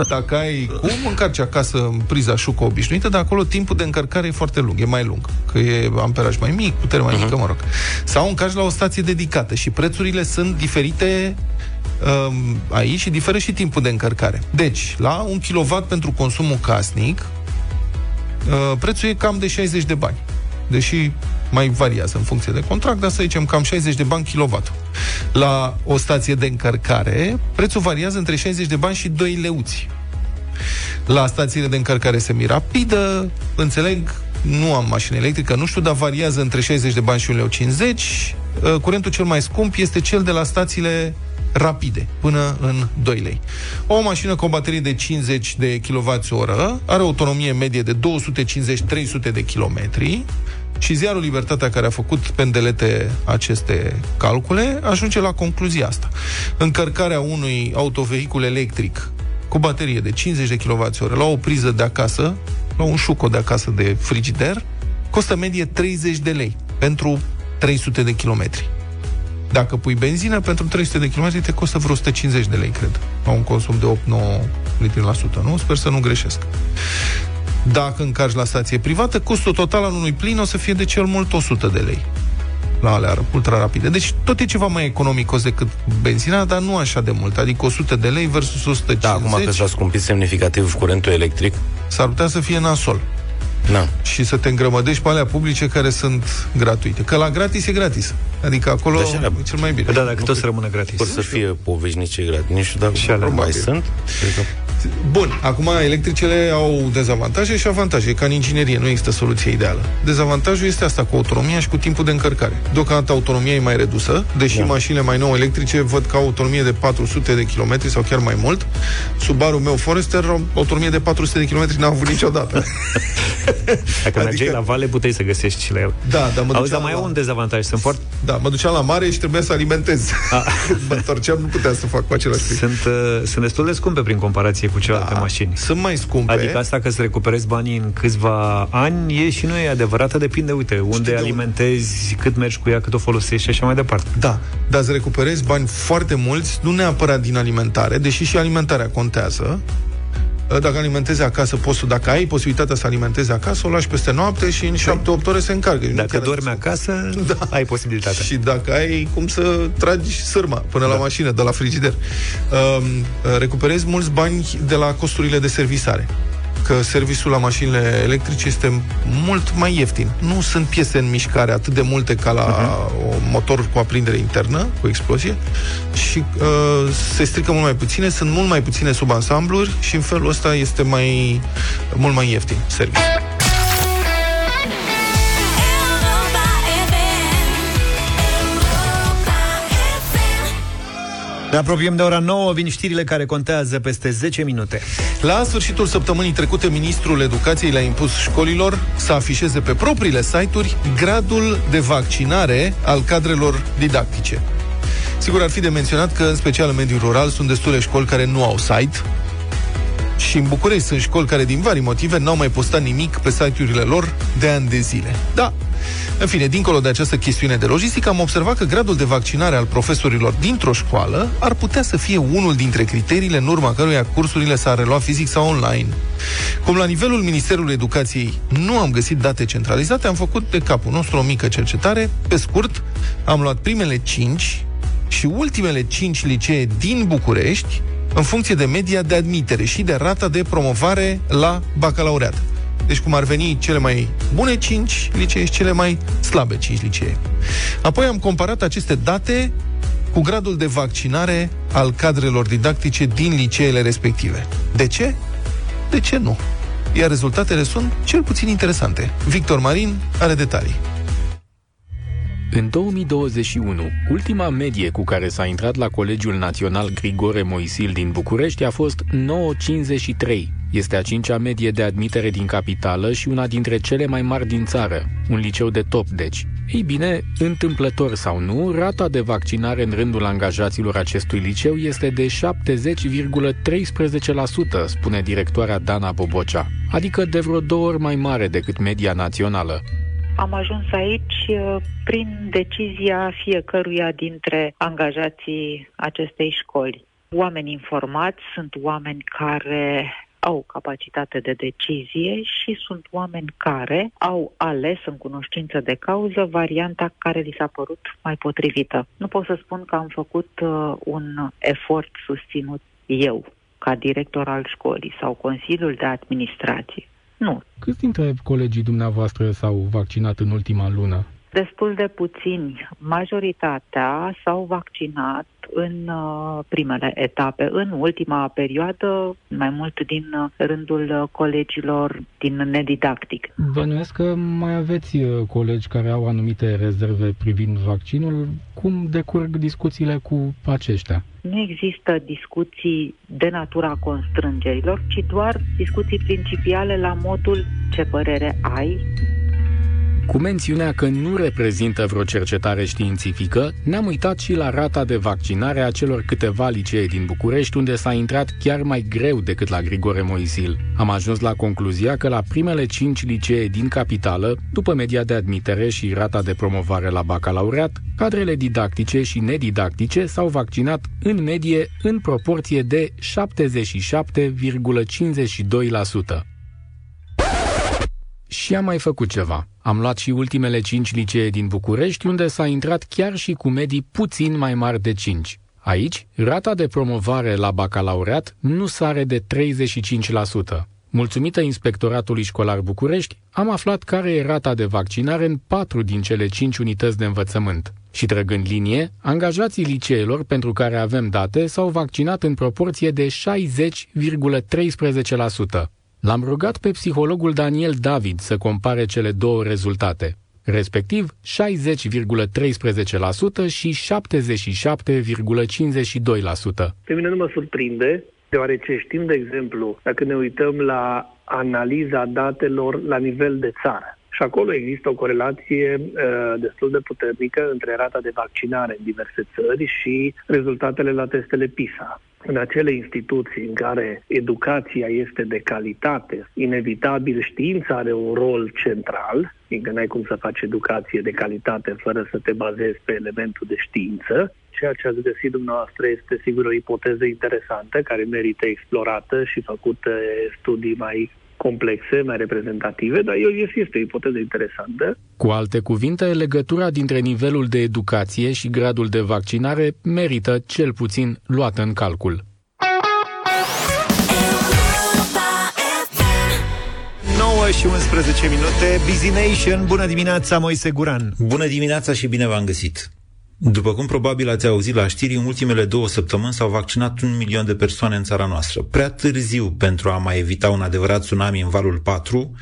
dacă ai cum încarci acasă în priza șucă obișnuită, dar acolo timpul de încărcare e foarte lung, e mai lung, că e amperaj mai mic, putere mai mică, mă rog. Sau încarci la o stație dedicată și prețurile sunt diferite um, aici și diferă și timpul de încărcare. Deci, la un kilowatt pentru consumul casnic, uh, prețul e cam de 60 de bani. Deși mai variază în funcție de contract, dar să zicem cam 60 de bani kilowatt. La o stație de încărcare, prețul variază între 60 de bani și 2 leuți. La stațiile de încărcare semi-rapidă, înțeleg, nu am mașină electrică, nu știu, dar variază între 60 de bani și 1,50 leu. Uh, Curentul cel mai scump este cel de la stațiile rapide, până în 2 lei. O mașină cu o baterie de 50 de kWh are o autonomie medie de 250-300 de kilometri și ziarul Libertatea, care a făcut pendelete aceste calcule, ajunge la concluzia asta. Încărcarea unui autovehicul electric cu baterie de 50 de kWh la o priză de acasă, la un șuco de acasă de frigider, costă medie 30 de lei pentru 300 de kilometri. Dacă pui benzină, pentru 300 de km te costă vreo 150 de lei, cred. La un consum de 8-9 litri la sută, nu? Sper să nu greșesc. Dacă încarci la stație privată, costul total al unui plin o să fie de cel mult 100 de lei la alea ultra rapide. Deci tot e ceva mai economicos decât benzina, dar nu așa de mult. Adică 100 de lei versus 150. Da, acum că s-a scumpit semnificativ curentul electric. S-ar putea să fie nasol. Da. Și să te îngrămădești pe alea publice care sunt gratuite. Că la gratis e gratis. Adică acolo Deci alea- e cel mai bine. Da, dacă tot să rămână gratis. Vor să fie poveșnice gratis. Nu știu dacă Și alea mai probabil. sunt. Cred că- Bun, acum electricele au dezavantaje și avantaje, e ca în inginerie, nu există soluție ideală. Dezavantajul este asta cu autonomia și cu timpul de încărcare. Deocamdată autonomia e mai redusă, deși da. mașinile mai nou electrice văd că au autonomie de 400 de km sau chiar mai mult. Subaru meu Forester, o autonomie de 400 de km n-a avut niciodată. Dacă mergeai la vale, puteai să găsești și la el. Da, dar mă Auzi, duceam dar mai la- au un dezavantaj. Sunt foarte... Da, mă duceam la mare și trebuia să alimentez. Când mă întorceam, nu puteam să fac cu același timp. Sunt, uh, sunt destul de scumpe prin comparație cu celelalte mașini. Sunt mai scumpe. Adică asta că să recuperezi banii în câțiva ani e și nu e adevărată, depinde, uite, unde de alimentezi, cât mergi cu ea, cât o folosești și așa mai departe. Da, dar îți recuperezi bani foarte mulți, nu neapărat din alimentare, deși și alimentarea contează. Dacă alimentezi acasă, poți, să- dacă ai posibilitatea să alimentezi acasă, o lași peste noapte și în 7-8 ore se încarcă. Nu Dacă chiar- dormi acasă, Da. ai posibilitatea. Și dacă ai cum să tragi sârma până Da. la mașină, de la frigider. Um, recuperezi mulți bani de la costurile de servisare că serviciul la mașinile electrice este mult mai ieftin. Nu sunt piese în mișcare atât de multe ca la uh-huh. un motor cu aprindere internă, cu explozie, și uh, se strică mult mai puține, sunt mult mai puține subansambluri și în felul ăsta este mai mult mai ieftin serviciul. Ne apropiem de ora 9, vin știrile care contează peste 10 minute. La sfârșitul săptămânii trecute, Ministrul Educației le-a impus școlilor să afișeze pe propriile site-uri gradul de vaccinare al cadrelor didactice. Sigur, ar fi de menționat că, în special în mediul rural, sunt destule școli care nu au site, și în București sunt școli care, din vari motive, n-au mai postat nimic pe site-urile lor de ani de zile. Da, în fine, dincolo de această chestiune de logistică, am observat că gradul de vaccinare al profesorilor dintr-o școală ar putea să fie unul dintre criteriile în urma căruia cursurile s-ar relua fizic sau online. Cum la nivelul Ministerului Educației nu am găsit date centralizate, am făcut de capul nostru o mică cercetare. Pe scurt, am luat primele 5 și ultimele 5 licee din București în funcție de media de admitere și de rata de promovare la bacalaureat. Deci cum ar veni cele mai bune 5 licee și cele mai slabe 5 licee. Apoi am comparat aceste date cu gradul de vaccinare al cadrelor didactice din liceele respective. De ce? De ce nu? Iar rezultatele sunt cel puțin interesante. Victor Marin are detalii. În 2021, ultima medie cu care s-a intrat la Colegiul Național Grigore Moisil din București a fost 9,53. Este a cincea medie de admitere din capitală și una dintre cele mai mari din țară, un liceu de top, deci. Ei bine, întâmplător sau nu, rata de vaccinare în rândul angajaților acestui liceu este de 70,13%, spune directoarea Dana Bobocea, adică de vreo două ori mai mare decât media națională. Am ajuns aici uh, prin decizia fiecăruia dintre angajații acestei școli. Oameni informați sunt oameni care au capacitate de decizie și sunt oameni care au ales în cunoștință de cauză varianta care li s-a părut mai potrivită. Nu pot să spun că am făcut uh, un efort susținut eu ca director al școlii sau Consiliul de Administrație. Nu. Câți dintre colegii dumneavoastră s-au vaccinat în ultima lună? Destul de puțini. Majoritatea s-au vaccinat în uh, primele etape. În ultima perioadă, mai mult din uh, rândul uh, colegilor din nedidactic. Bănuiesc că mai aveți uh, colegi care au anumite rezerve privind vaccinul. Cum decurg discuțiile cu aceștia? Nu există discuții de natura constrângerilor, ci doar discuții principiale la modul ce părere ai, cu mențiunea că nu reprezintă vreo cercetare științifică, ne-am uitat și la rata de vaccinare a celor câteva licee din București, unde s-a intrat chiar mai greu decât la Grigore Moisil. Am ajuns la concluzia că la primele cinci licee din capitală, după media de admitere și rata de promovare la bacalaureat, cadrele didactice și nedidactice s-au vaccinat în medie în proporție de 77,52%. Și am mai făcut ceva. Am luat și ultimele cinci licee din București, unde s-a intrat chiar și cu medii puțin mai mari de 5. Aici, rata de promovare la bacalaureat nu sare de 35%. Mulțumită Inspectoratului Școlar București, am aflat care e rata de vaccinare în patru din cele cinci unități de învățământ. Și trăgând linie, angajații liceelor pentru care avem date s-au vaccinat în proporție de 60,13%. L-am rugat pe psihologul Daniel David să compare cele două rezultate, respectiv 60,13% și 77,52%. Pe mine nu mă surprinde, deoarece știm, de exemplu, dacă ne uităm la analiza datelor la nivel de țară, și acolo există o corelație uh, destul de puternică între rata de vaccinare în diverse țări și rezultatele la testele PISA în acele instituții în care educația este de calitate, inevitabil știința are un rol central, fiindcă n-ai cum să faci educație de calitate fără să te bazezi pe elementul de știință. Ceea ce ați găsit dumneavoastră este sigur o ipoteză interesantă care merită explorată și făcută studii mai complexe, mai reprezentative, dar eu este o ipoteză interesantă. Cu alte cuvinte, legătura dintre nivelul de educație și gradul de vaccinare merită cel puțin luată în calcul. 9 și 11 minute, Busy Nation, bună dimineața, Moise Guran. Bună dimineața și bine v-am găsit. După cum probabil ați auzit la știri, în ultimele două săptămâni s-au vaccinat un milion de persoane în țara noastră. Prea târziu pentru a mai evita un adevărat tsunami în valul 4,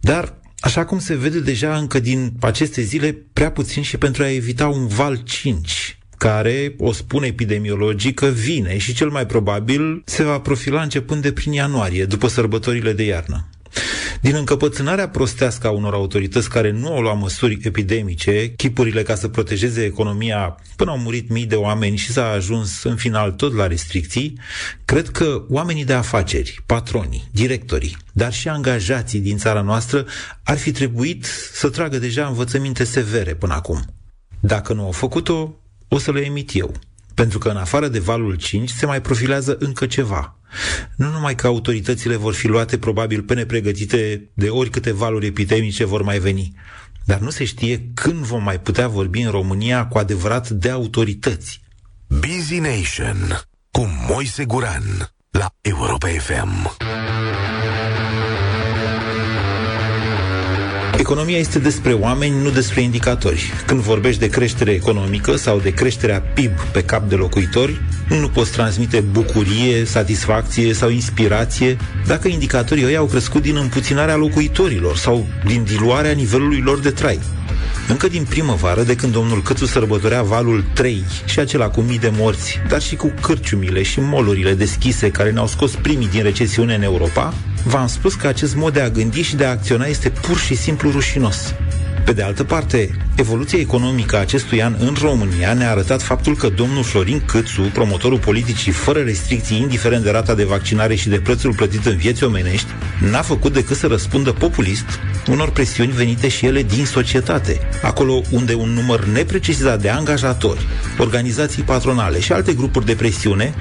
dar Așa cum se vede deja încă din aceste zile, prea puțin și pentru a evita un val 5. care, o spun epidemiologică, vine și cel mai probabil se va profila începând de prin ianuarie, după sărbătorile de iarnă. Din încăpățânarea prostească a unor autorități care nu au luat măsuri epidemice, chipurile ca să protejeze economia până au murit mii de oameni și s-a ajuns în final tot la restricții, cred că oamenii de afaceri, patronii, directorii, dar și angajații din țara noastră ar fi trebuit să tragă deja învățăminte severe până acum. Dacă nu au făcut-o, o să le emit eu. Pentru că în afară de valul 5 se mai profilează încă ceva. Nu numai că autoritățile vor fi luate probabil pe nepregătite de oricâte valuri epidemice vor mai veni, dar nu se știe când vom mai putea vorbi în România cu adevărat de autorități. Busy Nation cu Moise Guran la Europa FM. Economia este despre oameni, nu despre indicatori. Când vorbești de creștere economică sau de creșterea PIB pe cap de locuitori, nu poți transmite bucurie, satisfacție sau inspirație dacă indicatorii ăia au crescut din împuținarea locuitorilor sau din diluarea nivelului lor de trai. Încă din primăvară, de când domnul Cățu sărbătorea valul 3 și acela cu mii de morți, dar și cu cârciumile și molurile deschise care ne-au scos primii din recesiune în Europa, v-am spus că acest mod de a gândi și de a acționa este pur și simplu rușinos. Pe de altă parte, evoluția economică a acestui an în România ne-a arătat faptul că domnul Florin Câțu, promotorul politicii fără restricții, indiferent de rata de vaccinare și de prețul plătit în vieți omenești, n-a făcut decât să răspundă populist unor presiuni venite și ele din societate, acolo unde un număr neprecizat de angajatori, organizații patronale și alte grupuri de presiune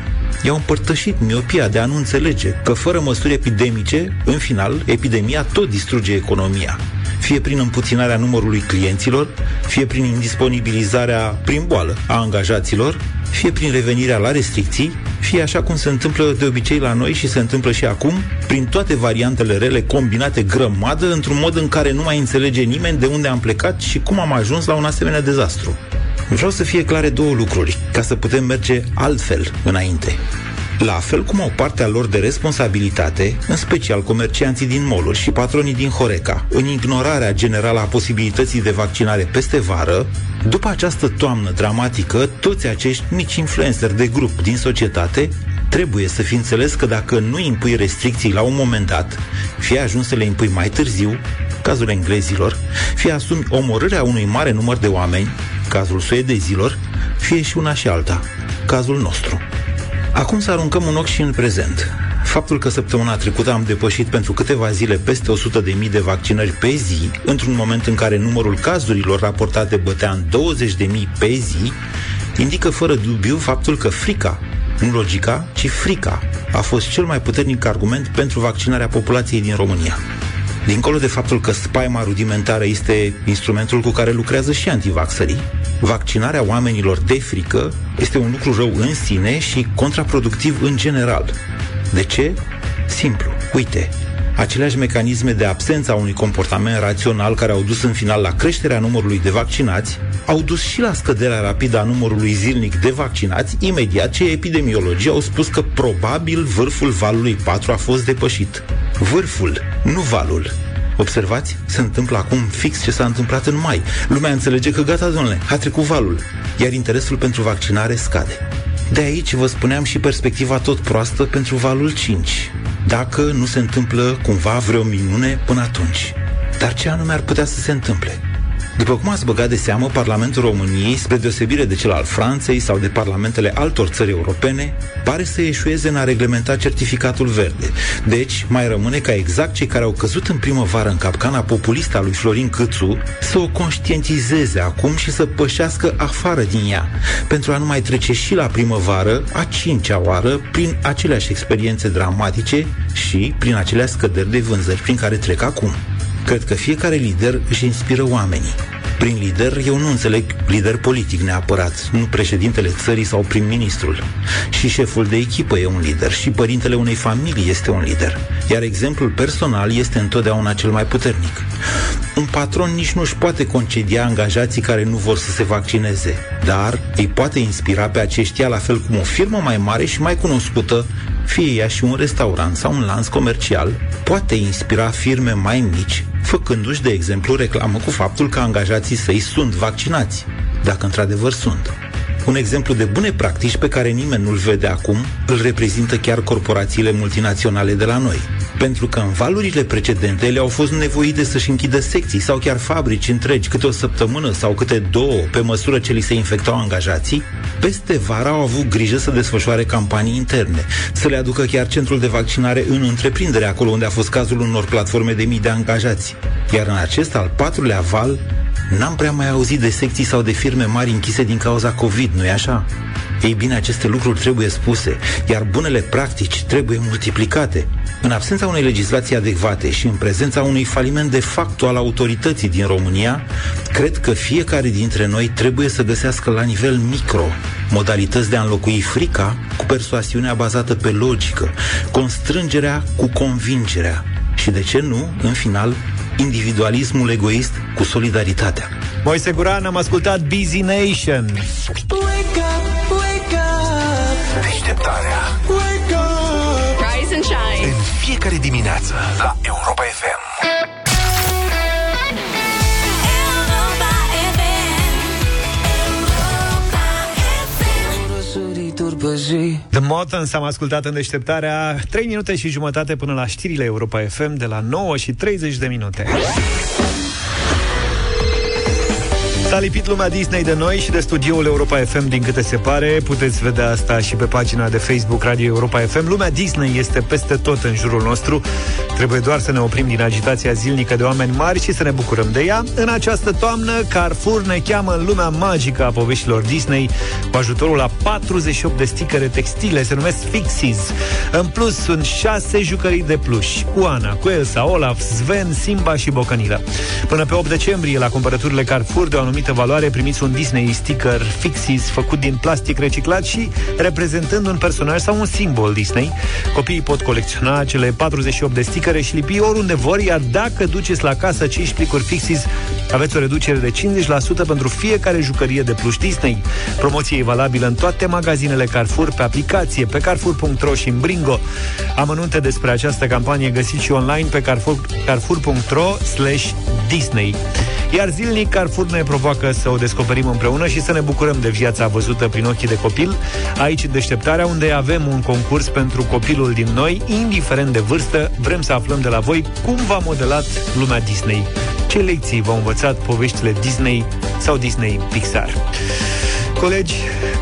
i-au împărtășit miopia de a nu înțelege că fără măsuri epidemice, în final, epidemia tot distruge economia fie prin împuținarea numărului clienților, fie prin indisponibilizarea prin boală a angajaților, fie prin revenirea la restricții, fie așa cum se întâmplă de obicei la noi și se întâmplă și acum, prin toate variantele rele combinate grămadă într-un mod în care nu mai înțelege nimeni de unde am plecat și cum am ajuns la un asemenea dezastru. Vreau să fie clare două lucruri, ca să putem merge altfel înainte. La fel cum au partea lor de responsabilitate, în special comercianții din moluri și patronii din Horeca, în ignorarea generală a posibilității de vaccinare peste vară, după această toamnă dramatică, toți acești mici influenceri de grup din societate trebuie să fi înțeles că dacă nu impui restricții la un moment dat, fie ajuns să le impui mai târziu, cazul englezilor, fie asumi omorârea unui mare număr de oameni, cazul suedezilor, fie și una și alta, cazul nostru. Acum să aruncăm un ochi și în prezent. Faptul că săptămâna trecută am depășit pentru câteva zile peste 100.000 de, mii de vaccinări pe zi, într-un moment în care numărul cazurilor raportate bătea în 20.000 pe zi, indică fără dubiu faptul că frica, nu logica, ci frica, a fost cel mai puternic argument pentru vaccinarea populației din România. Dincolo de faptul că spaima rudimentară este instrumentul cu care lucrează și antivaxării, vaccinarea oamenilor de frică este un lucru rău în sine și contraproductiv în general. De ce? Simplu. Uite, aceleași mecanisme de absență a unui comportament rațional care au dus în final la creșterea numărului de vaccinați, au dus și la scăderea rapidă a numărului zilnic de vaccinați, imediat ce epidemiologii au spus că probabil vârful valului 4 a fost depășit. Vârful, nu valul. Observați? Se întâmplă acum fix ce s-a întâmplat în mai. Lumea înțelege că gata, domnule, a trecut valul, iar interesul pentru vaccinare scade. De aici vă spuneam și perspectiva tot proastă pentru valul 5. Dacă nu se întâmplă cumva vreo minune până atunci. Dar ce anume ar putea să se întâmple? După cum ați băgat de seamă, Parlamentul României, spre deosebire de cel al Franței sau de parlamentele altor țări europene, pare să eșueze în a reglementa certificatul verde. Deci, mai rămâne ca exact cei care au căzut în primăvară în capcana populistă a lui Florin Câțu să o conștientizeze acum și să pășească afară din ea, pentru a nu mai trece și la primăvară, a cincea oară, prin aceleași experiențe dramatice și prin aceleași scăderi de vânzări prin care trec acum. Cred că fiecare lider își inspiră oamenii. Prin lider, eu nu înțeleg lider politic neapărat, nu președintele țării sau prim-ministrul. Și șeful de echipă e un lider, și părintele unei familii este un lider, iar exemplul personal este întotdeauna cel mai puternic. Un patron nici nu își poate concedia angajații care nu vor să se vaccineze, dar îi poate inspira pe aceștia la fel cum o firmă mai mare și mai cunoscută fie ea și un restaurant sau un lanț comercial, poate inspira firme mai mici, făcându-și, de exemplu, reclamă cu faptul că angajații săi sunt vaccinați, dacă într-adevăr sunt. Un exemplu de bune practici pe care nimeni nu-l vede acum îl reprezintă chiar corporațiile multinaționale de la noi. Pentru că în valurile precedente le-au fost nevoite să-și închidă secții sau chiar fabrici întregi câte o săptămână sau câte două pe măsură ce li se infectau angajații, peste vara au avut grijă să desfășoare campanii interne, să le aducă chiar centrul de vaccinare în întreprindere, acolo unde a fost cazul unor platforme de mii de angajați. Iar în acest al patrulea val, N-am prea mai auzit de secții sau de firme mari închise din cauza COVID, nu-i așa? Ei bine, aceste lucruri trebuie spuse, iar bunele practici trebuie multiplicate. În absența unei legislații adecvate și în prezența unui faliment de facto al autorității din România, cred că fiecare dintre noi trebuie să găsească la nivel micro modalități de a înlocui frica cu persoasiunea bazată pe logică, constrângerea cu convingerea și, de ce nu, în final, individualismul egoist cu solidaritatea. Moise Guran, am ascultat Busy Nation. Wake up, wake up, Deșteptarea wake up. Rise and shine. în fiecare dimineață la Europa FM. The Motans am ascultat în deșteptarea 3 minute și jumătate până la știrile Europa FM de la 9 și 30 de minute. S-a lipit lumea Disney de noi și de studioul Europa FM din câte se pare. Puteți vedea asta și pe pagina de Facebook Radio Europa FM. Lumea Disney este peste tot în jurul nostru. Trebuie doar să ne oprim din agitația zilnică de oameni mari și să ne bucurăm de ea. În această toamnă, Carrefour ne cheamă în lumea magică a poveștilor Disney cu ajutorul la 48 de sticăre textile, se numesc Fixies. În plus, sunt 6 jucării de pluș, cu Ana, cu Elsa, Olaf, Sven, Simba și Bocanila. Până pe 8 decembrie, la cumpărăturile Carrefour de o anumită valoare, primiți un Disney sticker Fixies făcut din plastic reciclat și reprezentând un personaj sau un simbol Disney. Copiii pot colecționa cele 48 de sticăre și lipi oriunde vor, iar dacă duceți la casă 5 plicuri Fixies, aveți o reducere de 50% pentru fiecare jucărie de pluș Disney. Promoție e valabilă în toate magazinele Carrefour, pe aplicație, pe carrefour.ro și în Bringo. Amănunte despre această campanie găsiți și online pe carrefour, carrefour.ro slash Disney. Iar zilnic Carrefour ne provoacă să o descoperim împreună și să ne bucurăm de viața văzută prin ochii de copil, aici în deșteptarea, unde avem un concurs pentru copilul din noi, indiferent de vârstă, vrem să aflăm de la voi cum v-a modelat lumea Disney. Ce lecții v-au învățat poveștile Disney sau Disney Pixar? Colegi,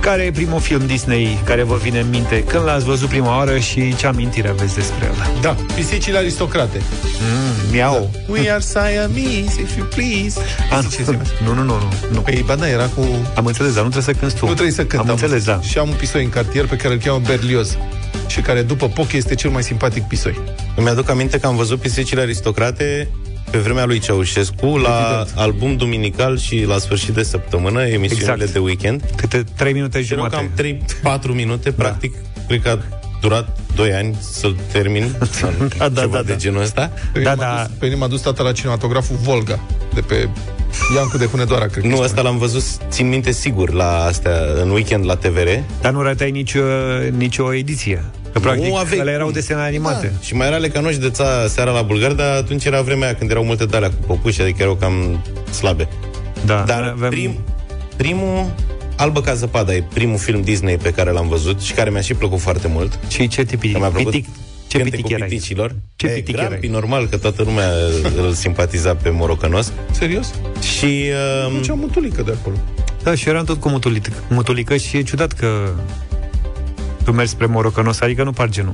care e primul film Disney care vă vine în minte? Când l-ați văzut prima oară și ce amintire aveți despre el? Da, pisicile aristocrate. Mm, miau. Da. We are Siamese, if you please. Ah, Pisicile nu, nu, nu, nu, nu. Păi, ba da, era cu... Am înțeles, dar nu trebuie să cânti tu. Nu trebuie să cânt. Am înțeles, da. Și am un pisoi în cartier pe care îl cheamă Berlioz și care după Poc este cel mai simpatic pisoi. Îmi aduc aminte că am văzut pisicile aristocrate pe vremea lui Ceaușescu la Evident. album duminical și la sfârșit de săptămână, emisiunile Exact. de weekend. Câte 3 minute Și erau jumate. cam 3-4 minute, practic, cred că a durat 2 ani să-l termin, sau Da, da, ceva da, de da. genul ăsta. Pe Da, mine m-a da. dus- Pe mine m-a dus tata la cinematograful Volga, de pe Iancu de Hunedoara, cred că Nu, se ăsta l-am văzut, țin minte sigur, la astea, în weekend la TVR. Dar nu ratai nicio, nicio ediție. Că, practic, Nu aveai ele erau cum. desene animate. Da. Și mai era lecanoși de ța seara la Bulgar, dar atunci era vremea aia când erau multe de alea cu popuși, adică erau cam slabe. Da, Dar noi avem... prim, primul, Albă ca zăpada, e primul film Disney pe care l-am văzut și care mi-a și plăcut foarte mult. Și ce tipi? Că mi-a plăcut Pitic? Ce Cântecul pitic erai? piticilor. Ce E, pitic Grampi, erai? normal că toată lumea îl simpatiza pe morocănos. Serios? Și uh, Ce am mutulică de acolo. Da, și eram tot cu mutulică, mutulică și e ciudat că tu mergi spre morocănos, adică nu par genul.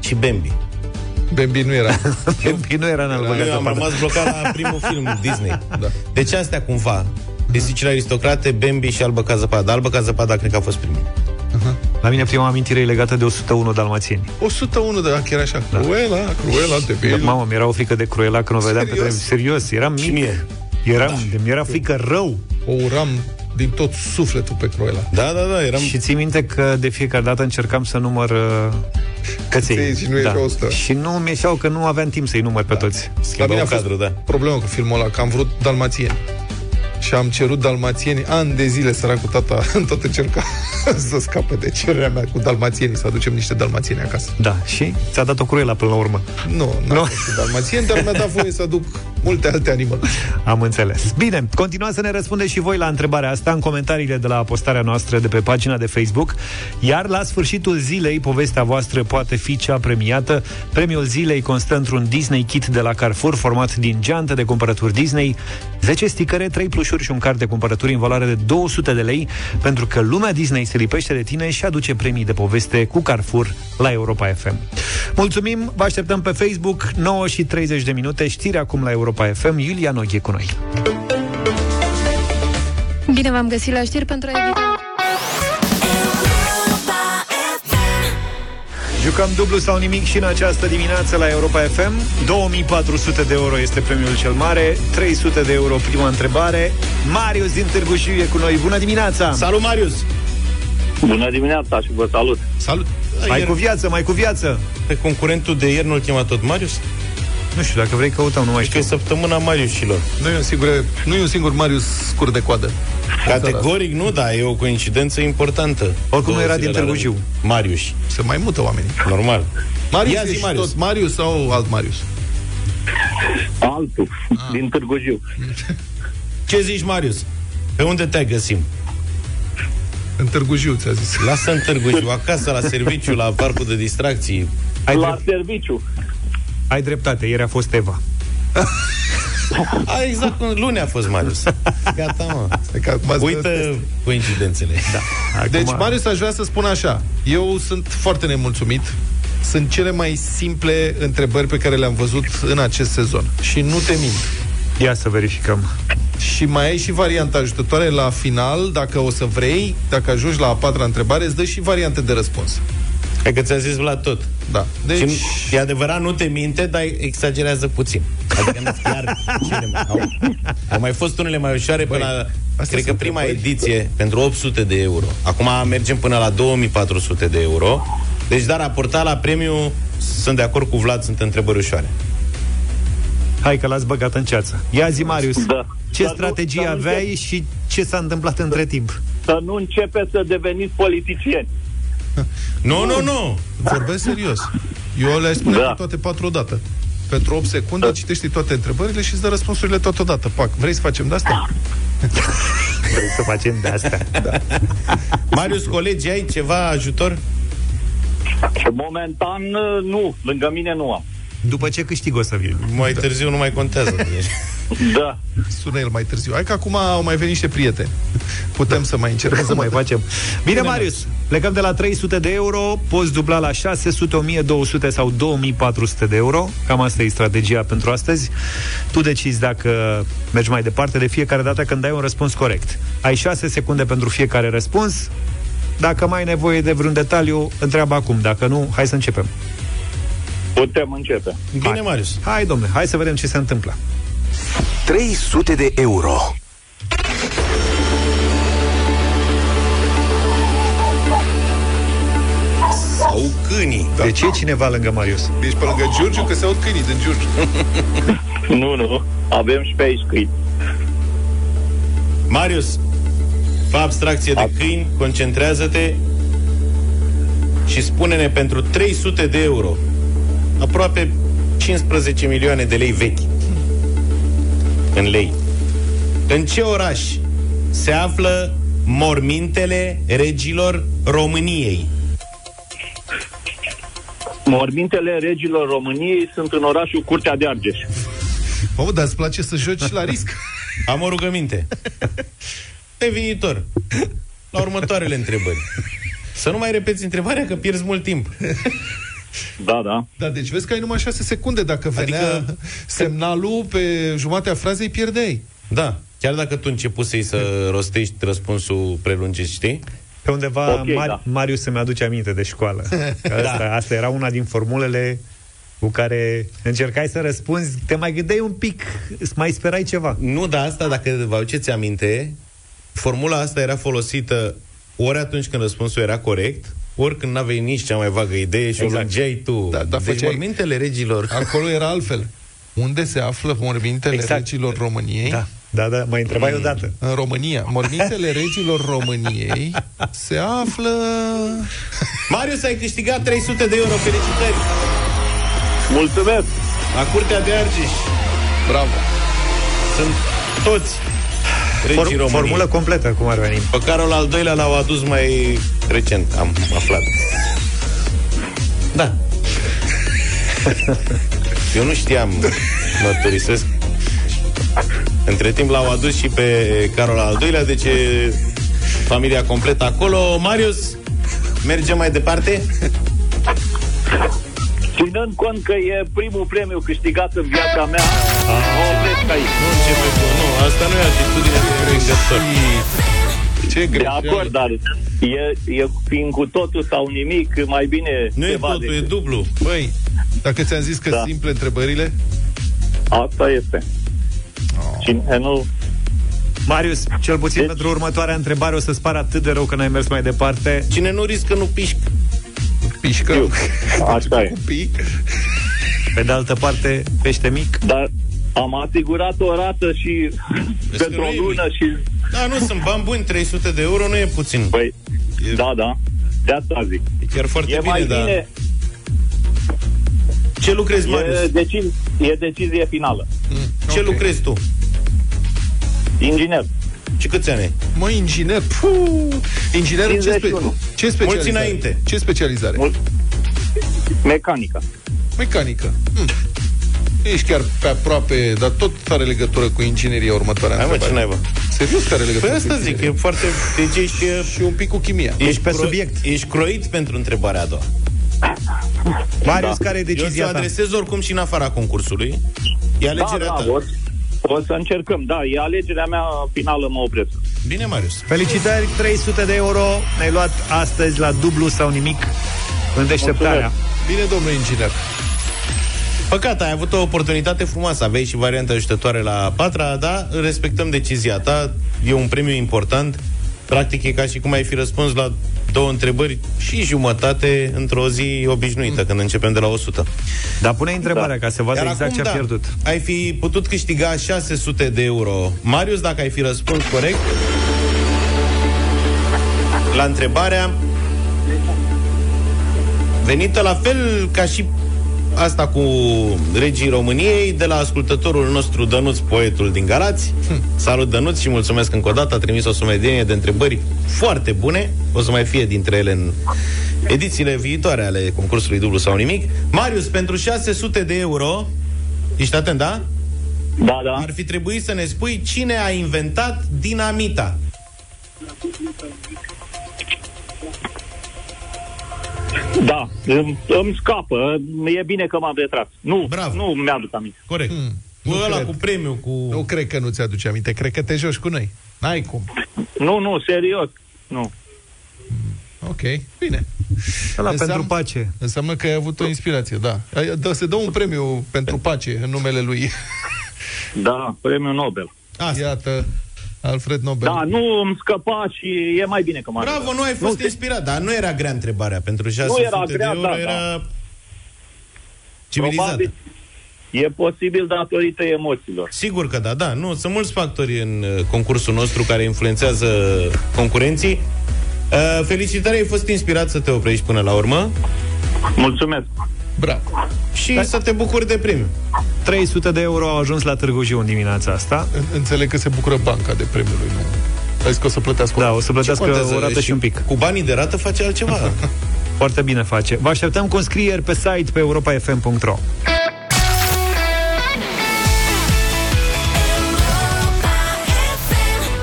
și Bambi. Bambi nu era. Bambi nu era în albă Eu am gata, rămas blocat la primul film Disney. Da. Deci astea cumva. Pisicile aristocrate, Bambi și Albă ca zăpada. Albă ca zăpada cred că a fost primul. La mine prima amintire e legată de 101 dalmațieni. 101 de la chiar așa. Da. Cruela, Cruela, de Da, bil. mamă, mi-era o frică de Cruella când o vedeam pe Serios? televizor. Serios, eram mic. mie. Eram, da. mi-era frică rău. O uram din tot sufletul pe Cruela. Da, da, da, eram... Și ții minte că de fiecare dată încercam să număr uh, căței. Căței și nu ieșeau 100. Și nu mi ieșeau că nu aveam timp să-i număr pe toți. La Schimbam mine a fost cadru, da. problema cu filmul ăla, că am vrut dalmațieni. Și am cerut dalmațieni ani de zile, săracul tata, tot încerca să scape de cererea mea cu dalmațienii, să aducem niște dalmațieni acasă. Da, și ți-a dat o Cruella până la urmă. Nu, Nu. nu. dalmațieni, dar mi-a dat voie să aduc multe alte animale. Am înțeles. Bine, continuați să ne răspundeți și voi la întrebarea asta în comentariile de la postarea noastră de pe pagina de Facebook. Iar la sfârșitul zilei, povestea voastră poate fi cea premiată. Premiul zilei constă într-un Disney Kit de la Carrefour, format din geantă de cumpărături Disney, 10 sticăre, 3 plușuri și un card de cumpărături în valoare de 200 de lei, pentru că lumea Disney se lipește de tine și aduce premii de poveste cu Carrefour la Europa FM. Mulțumim, vă așteptăm pe Facebook, 9 și 30 de minute, știri acum la Europa FM, Iulia Noghe cu noi. Bine v-am găsit la știri pentru a evita... Jucăm dublu sau nimic și în această dimineață la Europa FM. 2400 de euro este premiul cel mare, 300 de euro prima întrebare. Marius din Târgu Jiu e cu noi. Bună dimineața! Salut, Marius! Bună dimineața și vă salut! Salut! Mai cu viață, mai cu viață! Pe concurentul de ieri nu-l chema tot Marius? Nu știu, dacă vrei căutăm, nu mai știu. Că e săptămâna Mariusilor. Nu e un singur, nu e un singur Marius scurt de coadă. Categoric nu, da, e o coincidență importantă. Oricum nu era din Târgu Jiu. Marius. Se mai mută oamenii. Normal. Marius Ia e zi, și Marius. tot Marius sau alt Marius? Altul, din Târgu Jiu. Ce zici, Marius? Pe unde te găsim? În Târgu Jiu, ți-a zis. Lasă în Târgu Jiu, acasă, la serviciu, la parcul de distracții. Ai, La drept, serviciu. Ai dreptate, ieri a fost Eva. A, exact, în luni a fost Marius. Gata, mă. Că acum ați Uită văzut. coincidențele. Da. Deci, Marius, aș vrea să spun așa. Eu sunt foarte nemulțumit. Sunt cele mai simple întrebări pe care le-am văzut în acest sezon. Și nu te mint. Ia să verificăm. Și mai ai și varianta ajutătoare la final, dacă o să vrei, dacă ajungi la a patra întrebare, îți dă și variante de răspuns. Hai că ți-a zis Vlad tot. Da. Deci, Și e adevărat, nu te minte, dar exagerează puțin. Adică nu chiar cele mai, au, au mai fost unele mai ușoare până la, cred că sunt prima întrebări. ediție, pentru 800 de euro. Acum mergem până la 2400 de euro. Deci, dar raportat la premiu, sunt de acord cu Vlad, sunt întrebări ușoare. Hai că l-ați băgat în ceață. Ia zi, Marius. Da. Ce Dar nu- strategie dar nu aveai și ce s-a întâmplat între timp? Să nu începeți să deveniți politicieni. Nu, nu, nu! vorbesc serios. Eu le-aș spune Da. da. toate patru odată. Pentru 8 secunde citești toate întrebările și îți dă răspunsurile totodată. Pac, vrei să facem de asta? Vrei să facem de asta? Da. Marius, colegi, ai ceva ajutor? Momentan, nu. Lângă mine nu am. După ce câștig o să vin. Mai târziu nu mai contează. Da. Sună el mai târziu. Hai că acum au mai venit niște prieteni. Putem să mai încercăm. să mai facem. Bine, Marius, plecăm de la 300 de euro, poți dubla la 600, 1200 sau 2400 de euro. Cam asta e strategia pentru astăzi. Tu decizi dacă mergi mai departe de fiecare dată când dai un răspuns corect. Ai 6 secunde pentru fiecare răspuns. Dacă mai ai nevoie de vreun detaliu, întreabă acum. Dacă nu, hai să începem. Putem începe. Bine, Hai. Marius. Hai, domnule, hai să vedem ce se întâmplă. 300 de euro. Sau câinii. Da. De ce e cineva lângă Marius? Ești pe lângă Giurgiu, că se aud câinii din Giurgiu. Nu, nu. Avem și pe aici câini. Marius, fă abstracție de câini, concentrează-te și spune-ne pentru 300 de euro, aproape 15 milioane de lei vechi, în lei. În ce oraș se află mormintele regilor României? Mormintele regilor României sunt în orașul Curtea de Argeș. Mamă, dar îți place să joci la risc? Am o rugăminte. Pe viitor, la următoarele întrebări. Să nu mai repeți întrebarea, că pierzi mult timp. Da, da. Da, deci vezi că ai numai 6 secunde. Dacă venea Adică- semnalul pe jumatea frazei, pierdeai. Da, chiar dacă tu începusei să rostești răspunsul prelungit, știi? Pe undeva Ok, Mar- da. Marius se mi-aduce aminte de școală. Că Asta, da. asta era una din formulele cu care încercai să răspunzi, te mai gândeai un pic, îți mai sperai ceva. Nu, dar asta, dacă vă aduceți aminte, formula asta era folosită ori atunci când răspunsul era corect, ori când n-aveai nici cea mai vagă idee și exact. o lungeai tu. Da, dar deci făceai- mormintele regilor... Acolo era altfel. Unde se află mormintele Exact. regilor României? Da, da, da, mai întrebai mm. odată. În România. Mormintele regilor României se află... Marius, ai câștigat 300 de euro, felicitări! Mulțumesc! La Curtea de Argeș. Bravo! Sunt toți regii For- României. formulă completă, cum ar veni. Pe Carol al doilea l-au adus mai recent, am aflat. Da. Eu nu știam, mărturisesc. Între timp l-au adus și pe Carol al doilea, deci e familia completă acolo. Marius, mergem mai departe? Ținând cont că e primul premiu câștigat în viața mea, mă opresc aici. Nu începe cu... Nu, asta nu e atitudine de învingător. Ce De greșeală. acord, dar e, e fiind cu totul sau nimic, mai bine Nu e ceva totul, e decât- dublu. Băi, dacă ți-am zis că Da. da. simple întrebările, Asta este. Cine nu... Marius, cel puțin deci... pentru următoarea întrebare o să-ți pară atât de rău că n-ai mers mai departe. Cine nu riscă, nu pișcă. Pișcă. Așa e. Pe de altă parte, pește mic. Dar am asigurat o rată și pentru o lună și... Da, nu, sunt bani buni, 300 de euro nu e puțin. Păi, da, da. De asta zic. E chiar foarte e bine, mai dar... bine... Ce lucrezi, Marius? E, deci, e decizie finală. Ce lucrezi tu? Inginer. Și câți ani ai? Mă, inginer, puh, inginer în ce, spe- 51. ce specializare? Mulți înainte. Ce specializare? Mul- Mecanica. Mecanică. Hm. Ești chiar pe aproape, dar tot are legătură cu ingineria următoarea Hai mă, ce întrebare. naiba? Serios care are legătură Păi cu asta zic, ingineria? e foarte... Deci ești... Și un pic cu chimia. Ești pe cro- subiect. Ești croit pentru întrebarea a doua. Marius, care e Eu decizia ți-o ta? adresez oricum și în afara concursului. E alegerea da, ta. da, o, o să încercăm. Da, e alegerea mea finală, mă opresc. Bine, Marius. Felicitări, 300 de euro Ne-ai luat astăzi la dublu sau nimic În deșteptarea Bine, domnul inginer. Păcat, ai avut o oportunitate frumoasă. Aveai și varianta ajutătoare la patra, da? Respectăm decizia ta. E un premiu important. Practic e ca și cum ai fi răspuns la două întrebări și jumătate într-o zi obișnuită, când începem de la 100. Dar pune întrebarea ca să vadă Iar exact acum, ce a da, pierdut Ai fi putut câștiga 600 de euro. Marius, dacă ai fi răspuns corect la întrebarea venită la fel ca și asta cu regii României de la ascultătorul nostru Dănuț, poetul din Galați. Salut Dănuț și mulțumesc încă o dată, a trimis o sumedenie de întrebări foarte bune, o să mai fie dintre ele în edițiile viitoare ale concursului dublu sau nimic. Marius, pentru 600 de euro, ești atent, da? Da, da. Ar fi trebuit să ne spui cine a inventat dinamita. Da, îmi, îmi scapă. E bine că m-am retras. Nu, Bravo. nu mi-aduc aminte. Corect. Hmm. Cu Nu ăla cred. cu premiu, cu... Nu cred că nu ți-aduce aminte, cred că te joci cu noi. N-ai cum. Nu, nu, serios. Nu. Ok, bine. Ăla Înseamnă- pentru pace Înseamnă că ai avut o inspirație, da. Ai- dă- Se dă un premiu pentru pace în numele lui. Da, premiul Nobel. Asta. Iată, Alfred Nobel. Da, nu îmi scăpa și e mai bine că m-am Bravo, retras. nu ai fost Nu, inspirat, dar nu era grea întrebarea. Pentru 600 era grea, de euro da, era civilizată. Probabil e posibil datorită emoțiilor. Sigur că da, da. Nu, sunt mulți factori în uh, concursul nostru care influențează concurenții. Uh, felicitări, ai fost inspirat să te oprești până la urmă Mulțumesc. Bravo. și să te bucuri de premiu. 300 de euro au ajuns la Târgu Jiu în dimineața asta În- Înțeleg că se bucură banca de premiul lui, nu? Ai zis că o să plătească Da, o să plătească contează? o rată și un pic Cu banii de rată face altceva. Foarte bine face Vă așteptăm cu înscrieri pe site pe europafm.ro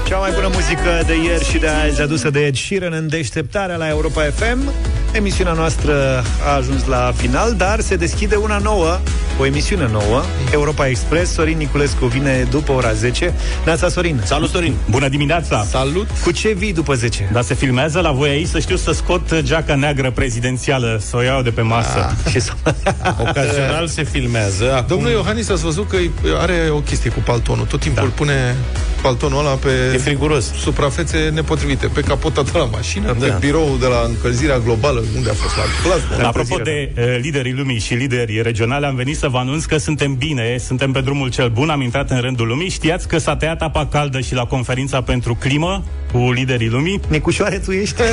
Cea mai bună muzică de ieri și de azi adusă de Ed Sheeran în deșteptarea la Europa FM. Emisiunea noastră a ajuns la final, dar se deschide una nouă, o emisiune nouă, Europa Express. Sorin Niculescu vine după ora 10. Neața Sorin. Salut, Sorin! Bună dimineața! Salut! Cu ce vii după 10? Dar se filmează la voi aici să știu să scot geaca neagră prezidențială, să o iau de pe masă. Ah, și să... Ocazional se filmează. Acum Domnul Iohannis, ați văzut că are o chestie cu paltonul. Tot timpul da. pune paltonul ăla pe e friguros. suprafețe nepotrivite, pe capota de la mașină, Da. pe birou de la încălzirea globală unde a fost? La Glasgow. Apropo de uh, liderii lumii și liderii regionale, am venit să vă anunț că suntem bine, suntem pe drumul cel bun, am intrat în rândul lumii. Știați că s-a tăiat apa caldă și la conferința pentru climă cu liderii lumii? Nicușoare, tu ești?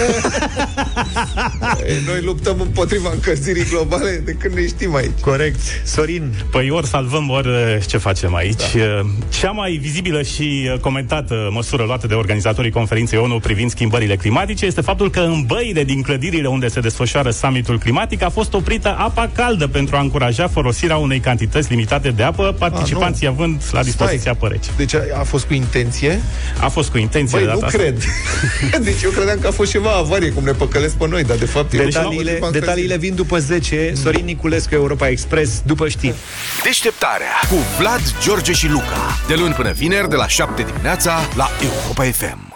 Ei, Noi luptăm împotriva încălzirii globale de când ne știm aici. Corect. Sorin. Păi ori salvăm, ori uh, ce facem aici. Da. Cea mai vizibilă și uh, comentată măsură luată de organizatorii conferinței ONU privind schimbările climatice este faptul că în băile din clădirile unde se desfășoară summitul climatic a fost oprită apa caldă pentru a încuraja folosirea unei cantități limitate de apă, participanții A, având la dispoziție apă rece. Deci a, a fost cu intenție? A fost cu intenție Băi, de nu data asta. cred. deci eu credeam că a fost ceva avarie, cum ne păcălesc pe noi, dar de fapt... e Detaliile, o- detaliile vin după 10. Sorin Niculescu, Europa Express, după știri. Deșteptarea cu Vlad, George și Luca. De luni până vineri, de la 7 dimineața, la Europa FM.